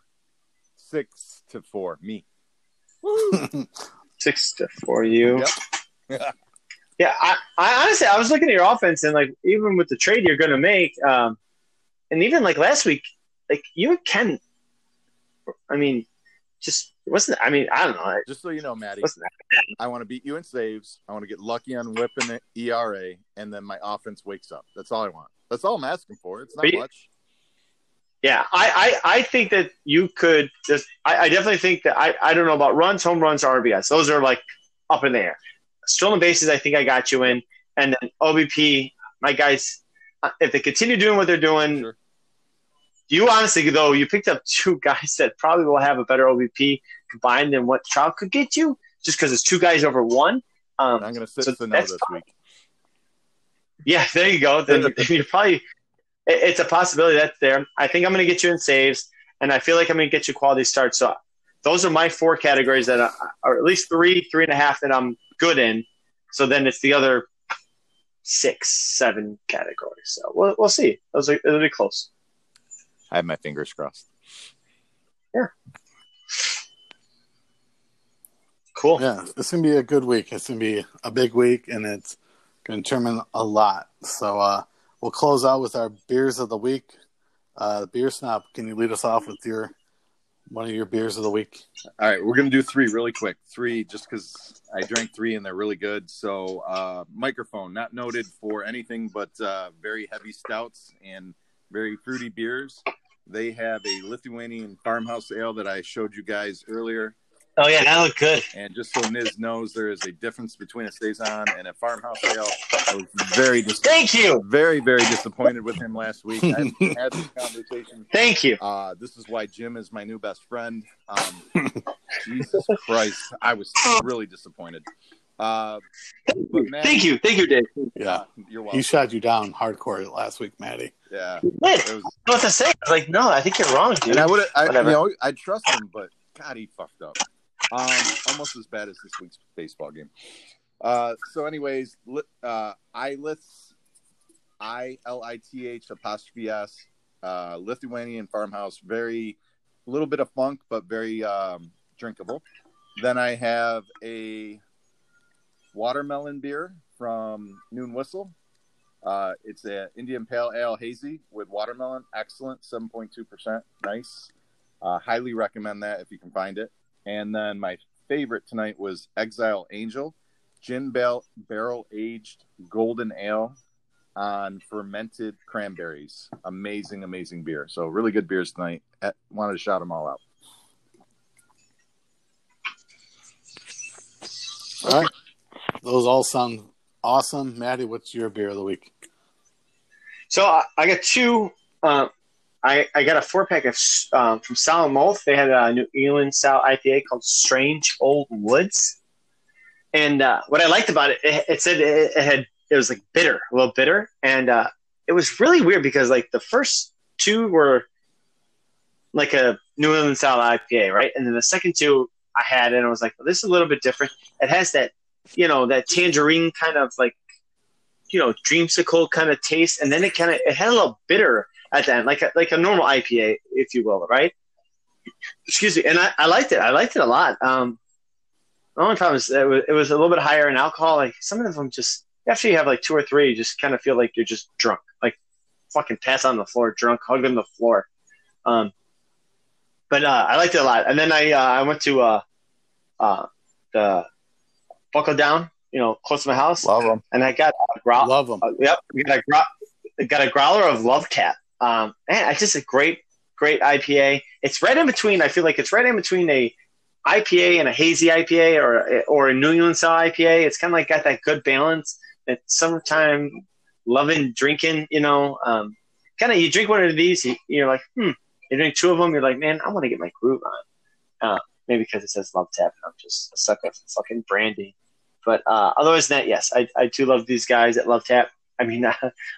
six to four. Me. Six to four. You. Yep. Yeah, I, I honestly, I was looking at your offense and like even with the trade you're to make, um, and even like last week, like you and Ken, I mean, just wasn't. I mean, I don't know. Just so you know, Maddie, I want to beat you in saves. I want to get lucky on whipping the ERA, and then my offense wakes up. That's all I want. That's all I'm asking for. It's not you- much. Yeah, I, I, I think that you could just. I, I definitely think that I, I don't know about runs, home runs, RBIs. Those are like up in the air. Stolen bases, I think I got you in, and then OBP. My guys, uh, if they continue doing what they're doing, Sure. You honestly though you picked up two guys that probably will have a better OBP combined than what Trout could get you, just because it's two guys over one. Um, I'm going to sit So that's this week. Yeah, there you go. Then you're probably. it- It's a possibility that's there. I think I'm going to get you in saves, and I feel like I'm going to get you quality starts. So those are my four categories that are, are at least three, three and a half that I'm good in. So then it's the other six, seven categories. So we'll we'll see. Those are it'll be close. I have my fingers crossed. Yeah. Cool. Yeah, it's gonna be a good week. It's gonna be a big week, and it's gonna determine a lot. So uh, we'll close out with our beers of the week. Uh, beer snob, can you lead us off with your one of your beers of the week? All right, we're gonna do three really quick. Three, just because I drank three and they're really good. So, uh, Mikerphone, not noted for anything but uh, very heavy stouts and very fruity beers. They have a Lithuanian farmhouse ale that I showed you guys earlier. Oh yeah, that looked good. And just so Niz knows, there is a difference between a saison and a farmhouse ale. I was very dis- Thank you. very very disappointed with him last week. I had this conversation Thank you. uh, this is why Jim is my new best friend. Um, Jesus Christ, I was really disappointed. Uh, but man, Thank you. Thank you, Dave. Yeah, You're welcome. he shot you down hardcore last week, Maddie. Yeah, Wait, it was, I don't what to say. I was like, no, I think you're wrong, dude. and I would, I, you know, I trust him, but God, he fucked up. Um, almost as bad as this week's baseball game. Uh, so, anyways, li- uh, Ilith, I L I T H apostrophe S, uh, Lithuanian farmhouse, very little bit of funk, but very um, drinkable. Then I have a watermelon beer from Noon Whistle. Uh, it's a Indian Pale Ale hazy with watermelon, excellent, seven point two percent, nice. Uh, highly recommend that if you can find it. And then my favorite tonight was Exile Angel, gin barrel aged golden ale on fermented cranberries. Amazing, amazing beer. So really good beers tonight. Eh, Wanted to shout them all out. All right, those all sound awesome. Maddie, what's your beer of the week? So I, I got two. Uh, I, I got a four pack of um, from Malt. They had a New England style IPA called Strange Old Woods. And uh, what I liked about it, it, it said it, it had it was like bitter, a little bitter, and uh, it was really weird because like the first two were like a New England style IPA, right? And then the second two I had, and I was like, well, this is a little bit different. It has that, you know, that tangerine kind of like, you know, dreamsicle kind of taste, and then it kind of it had a little bitter at the end, like a, like a normal IPA, if you will, right? excuse me, and I, I liked it. I liked it a lot. Um, the only problem is it was, it was a little bit higher in alcohol. Like some of them just after you have like two or three, you just kind of feel like you're just drunk, like fucking pass on the floor, drunk, hugging the floor. Um, but uh, I liked it a lot. And then I uh, I went to uh, uh, the Buckle Down, you know, close to my house, Love them. and I got a. Love them. Uh, yep, we got a grou- got a growler of Love Cat. Um, man, it's just a great, great IPA. It's right in between. I feel like it's right in between a IPA and a hazy IPA or or a New England style IPA. It's kind of like got that good balance. That summertime loving drinking. You know, um, kind of you drink one of these, you, you're like, hmm. You drink two of them, you're like, man, I want to get my groove on. Uh, maybe because it says Love Tap, and I'm just a sucker for fucking branding. But uh, otherwise than that, yes, I, I do love these guys at Love Tap. I mean, uh,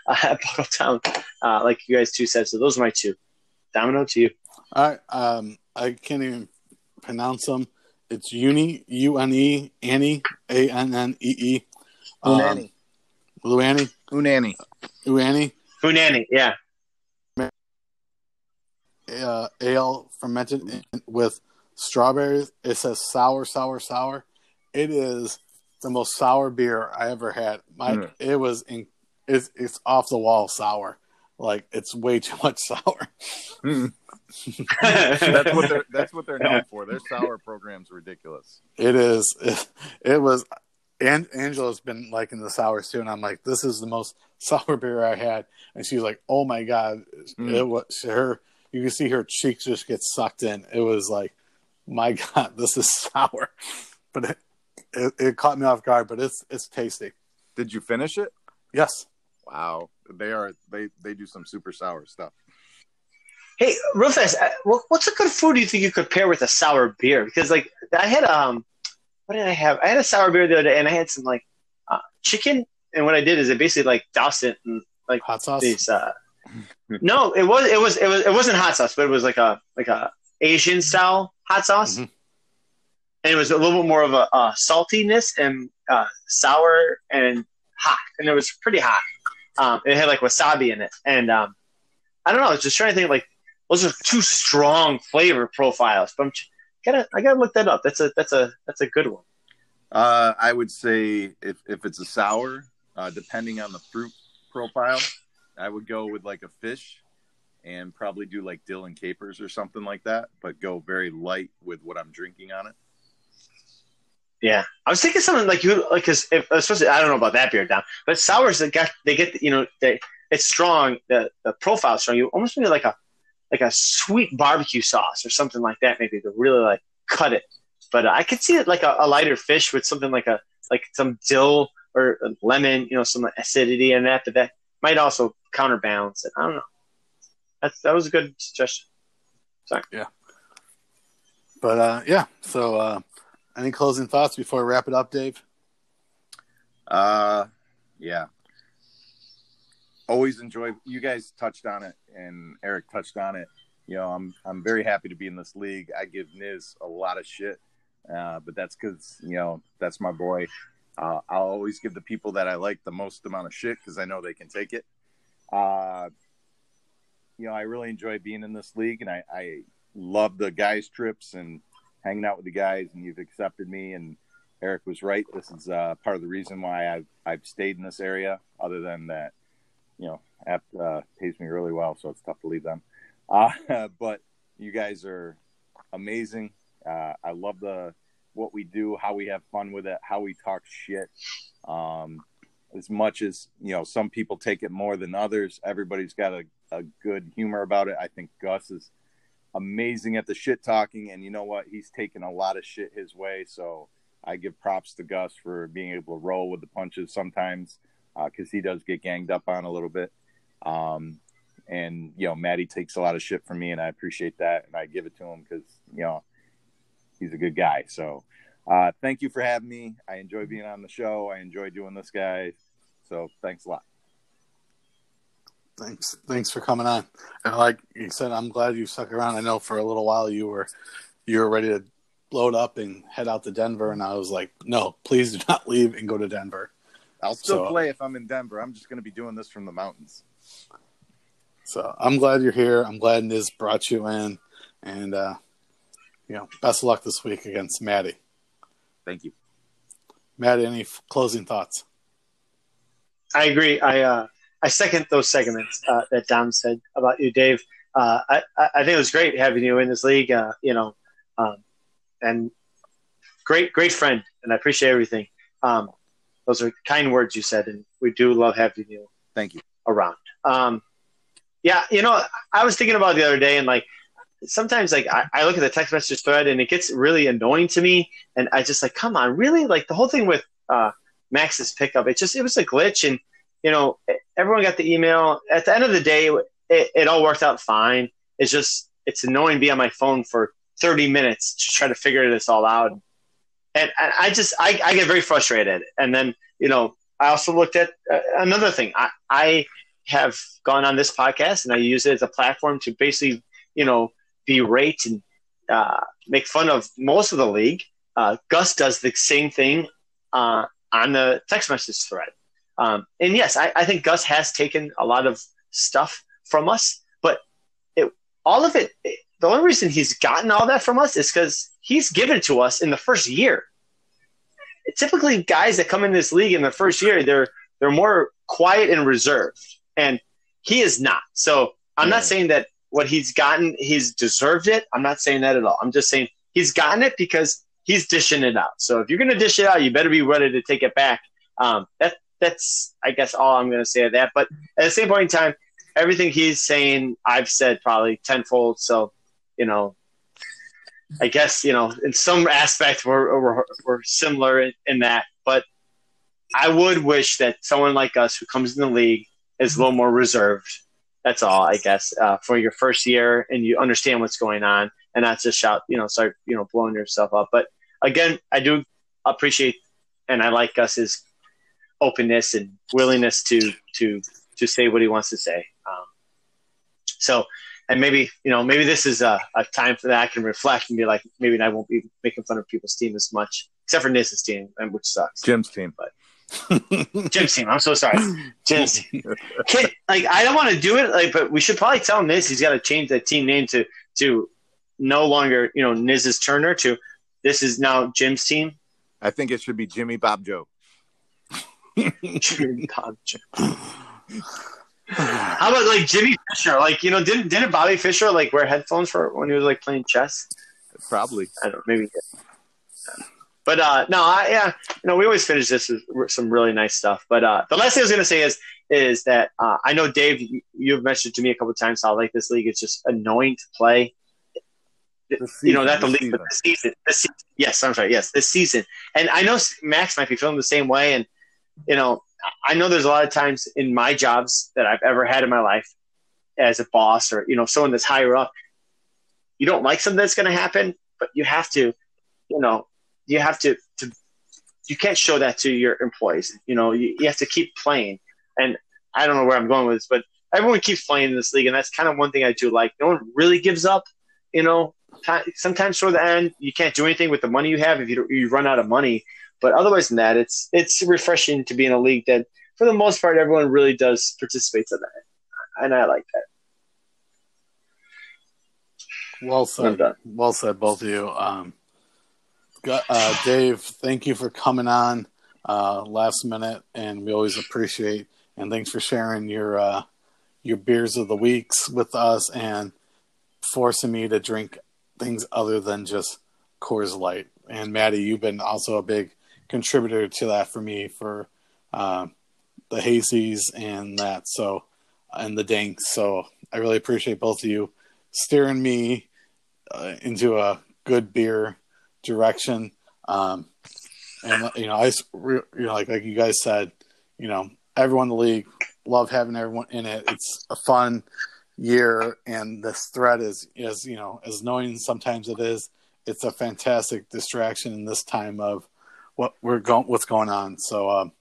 at Buckle Down, uh, like you guys two said. So those are my two. Domino to you. All right. Um, I can't even pronounce them. It's Uni, U N E, Annie, A N N E E. Um, Unani. Luani, Unani. Uani, Hunani, yeah. uh, ale fermented with strawberries. It says sour, sour, sour. It is the most sour beer I ever had. My, Mm. it was in, it's, it's off the wall sour. Like it's way too much sour. Mm. that's what they're that's what they're known for. Their sour program's ridiculous. It is. It, it was. And Angela's been liking the sours too, and I'm like, this is the most sour beer I had, and she's like, oh my god, Mm. it was her. You can see her cheeks just get sucked in. It was like, my god, this is sour, but it, it, it caught me off guard. But it's it's tasty. Did you finish it? Yes. Wow, they are they they do some super sour stuff. Hey, real fast, uh, what- what's a good food you think you could pair with a sour beer? Because like I had um, what did I have? I had a sour beer the other day, and I had some like uh, chicken. And what I did is I basically like doused it in like Hot sauce. these. Uh, no, it was it was it was it wasn't hot sauce, but it was like a like a Asian style hot sauce, Mhm. And it was a little bit more of a, uh saltiness and uh, sour and hot, and it was pretty hot. Um, it had like wasabi in it, and um, I don't know. I was just trying to think like those are two strong flavor profiles, but I'm gotta I gotta look that up. That's a that's a that's a good one. Uh, I would say if if it's a sour, uh, depending on the fruit profile, I would go with like a fish, and probably do like dill and capers or something like that. But go very light with what I'm drinking on it. Yeah, I was thinking something like you, like because especially I don't know about that beer down, but sours that got they get you know they it's strong the the profile strong. You almost need like a like a sweet barbecue sauce or something like that maybe to really like cut it. But I could see it like a, a lighter fish with something like a like some dill or lemon, you know, some acidity in that. But that might also counterbalance it. I don't know. That was a good suggestion. Sorry. Yeah. But uh, yeah. So, uh, any closing thoughts before we wrap it up, Dave? Uh, yeah. Always enjoy. You guys touched on it, and Eric touched on it. You know, I'm I'm very happy to be in this league. I give Niz a lot of shit, uh, but that's because you know that's my boy. Uh, I'll always give the people that I like the most amount of shit because I know they can take it. Uh, you know, I really enjoy being in this league, and I, I love the guys' trips and hanging out with the guys. And you've accepted me, and Eric was right. This is uh, part of the reason why I've I've stayed in this area. Other than that, you know, app uh, pays me really well, so it's tough to leave them. Uh, but you guys are amazing. Uh, I love the what we do, how we have fun with it, how we talk shit. Um, as much as you know, some people take it more than others. Everybody's got a, a good humor about it. I think Gus is amazing at the shit talking, and you know what? He's taken a lot of shit his way. So I give props to Gus for being able to roll with the punches sometimes because he does get ganged up on a little bit. Um, and you know, Maddie takes a lot of shit from me, and I appreciate that, and I give it to him because you know he's a good guy. So uh, thank you for having me. I enjoy being on the show. I enjoy doing this, guy. So thanks a lot. Thanks, thanks for coming on. And like you said, I'm glad you stuck around. I know for a little while you were you were ready to load up and head out to Denver, and I was like, no, please do not leave and go to Denver. I'll still So- play if I'm in Denver. I'm just going to be doing this from the mountains. So I'm glad you're here. I'm glad Niz brought you in, and uh, you know, best of luck this week against Maddie. Thank you. Maddie, any f- closing thoughts? I agree. I uh, I second those segments uh, that Dom said about you, Dave. Uh, I I think it was great having you in this league. Uh, you know, um, and great great friend, and I appreciate everything. Um, those are kind words you said, and we do love having you. Thank you. Around. Um, yeah, you know, I was thinking about the other day, and like sometimes like I, I, look at the text message thread and it gets really annoying to me and i just like come on really like the whole thing with uh, max's pickup it just it was a glitch and you know everyone got the email. At the end of the day it, it all worked out fine. It's just it's annoying to be on my phone for 30 minutes to try to figure this all out. And, and i just I, I get very frustrated. And then you know i also looked at uh, another thing. I, I have gone on this podcast and i use it as a platform to basically you know berate and uh, make fun of most of the league. Uh, Gus does the same thing uh, on the text message thread. Um, and yes, I, I, think Gus has taken a lot of stuff from us, but it, all of it, it, the only reason he's gotten all that from us is because he's given to us in the first year. Typically, guys that come in this league in the first year, they're they're more quiet and reserved, and he is not. So I'm not saying that what he's gotten, he's deserved it. I'm not saying that at all. I'm just saying he's gotten it because he's dishing it out. So if you're going to dish it out, you better be ready to take it back. Um, that that's I guess all I'm going to say of that. But at the same point in time, everything he's saying, I've said probably tenfold. So you know, I guess you know in some aspect we're we're, we're similar in, in that. But I would wish that someone like us who comes in the league is a little more reserved that's all, I guess, uh, for your first year, and you understand what's going on, and not just shout, you know, start, you know, blowing yourself up. But again, I do appreciate, and I like Gus's openness and willingness to to to say what he wants to say. Um, so, and maybe you know, maybe this is a, a, time for that I can reflect and be like, maybe I won't be making fun of people's team as much, except for Niz's team, which sucks. Jim's team, but Jim's team. I'm so sorry. Jim's team. Kid, like I don't want to do it, like, but we should probably tell this. He's got to change that team name to to no longer, you know, Niz's Turner to this is now Jim's team. I think it should be Jimmy Bob Joe. How about like Jimmy Fisher? Like you know, didn't didn't Bobby Fischer like wear headphones for when he was like playing chess? Probably. I don't know. Maybe. But uh, no, I, yeah, you know, we always finish this with some really nice stuff. But uh, the last thing I was going to say is is that uh, I know Dave, you, you've mentioned to me a couple times how like this league is just annoying to play. Season, you know, not the, the league, season. but the season. The season. Yes, I'm sorry. Yes, this season. And I know Max might be feeling the same way. And you know, I know there's a lot of times in my jobs that I've ever had in my life as a boss or you know someone that's higher up. You don't like something that's going to happen, but you have to, you know, you have to, to you can't show that to your employees. You know, you, you have to keep playing. And I don't know where I'm going with this, but everyone keeps playing in this league, and that's kind of one thing I do like. No one really gives up. You know, sometimes toward the end, you can't do anything with the money you have if you you run out of money. But otherwise than that, it's it's refreshing to be in a league that, for the most part, everyone really does participate in that, and I like that. Well said. Well said, both of you. Um, uh, Dave, thank you for coming on uh, last minute, and we always appreciate. And thanks for sharing your uh, your beers of the weeks with us and forcing me to drink things other than just Coors Light. And Maddie, you've been also a big contributor to that for me for uh, the Hazy's and that. So and the Danks. So I really appreciate both of you steering me uh, into a good beer direction. Um, and you know, I you know, like like you guys said, you know, everyone in the league love having everyone in it. It's a fun year, and this threat is is you know as annoying sometimes it is. It's a fantastic distraction in this time of what we're going what's going on. So um,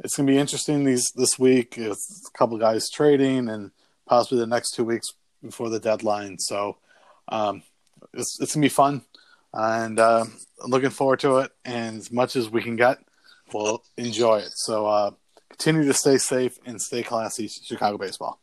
it's gonna be interesting these this week. It's a couple guys trading, and possibly the next two weeks before the deadline. So um, it's it's gonna be fun and uh, looking forward to it. And as much as we can get, we'll enjoy it. So uh, continue to stay safe and stay classy, Chicago baseball.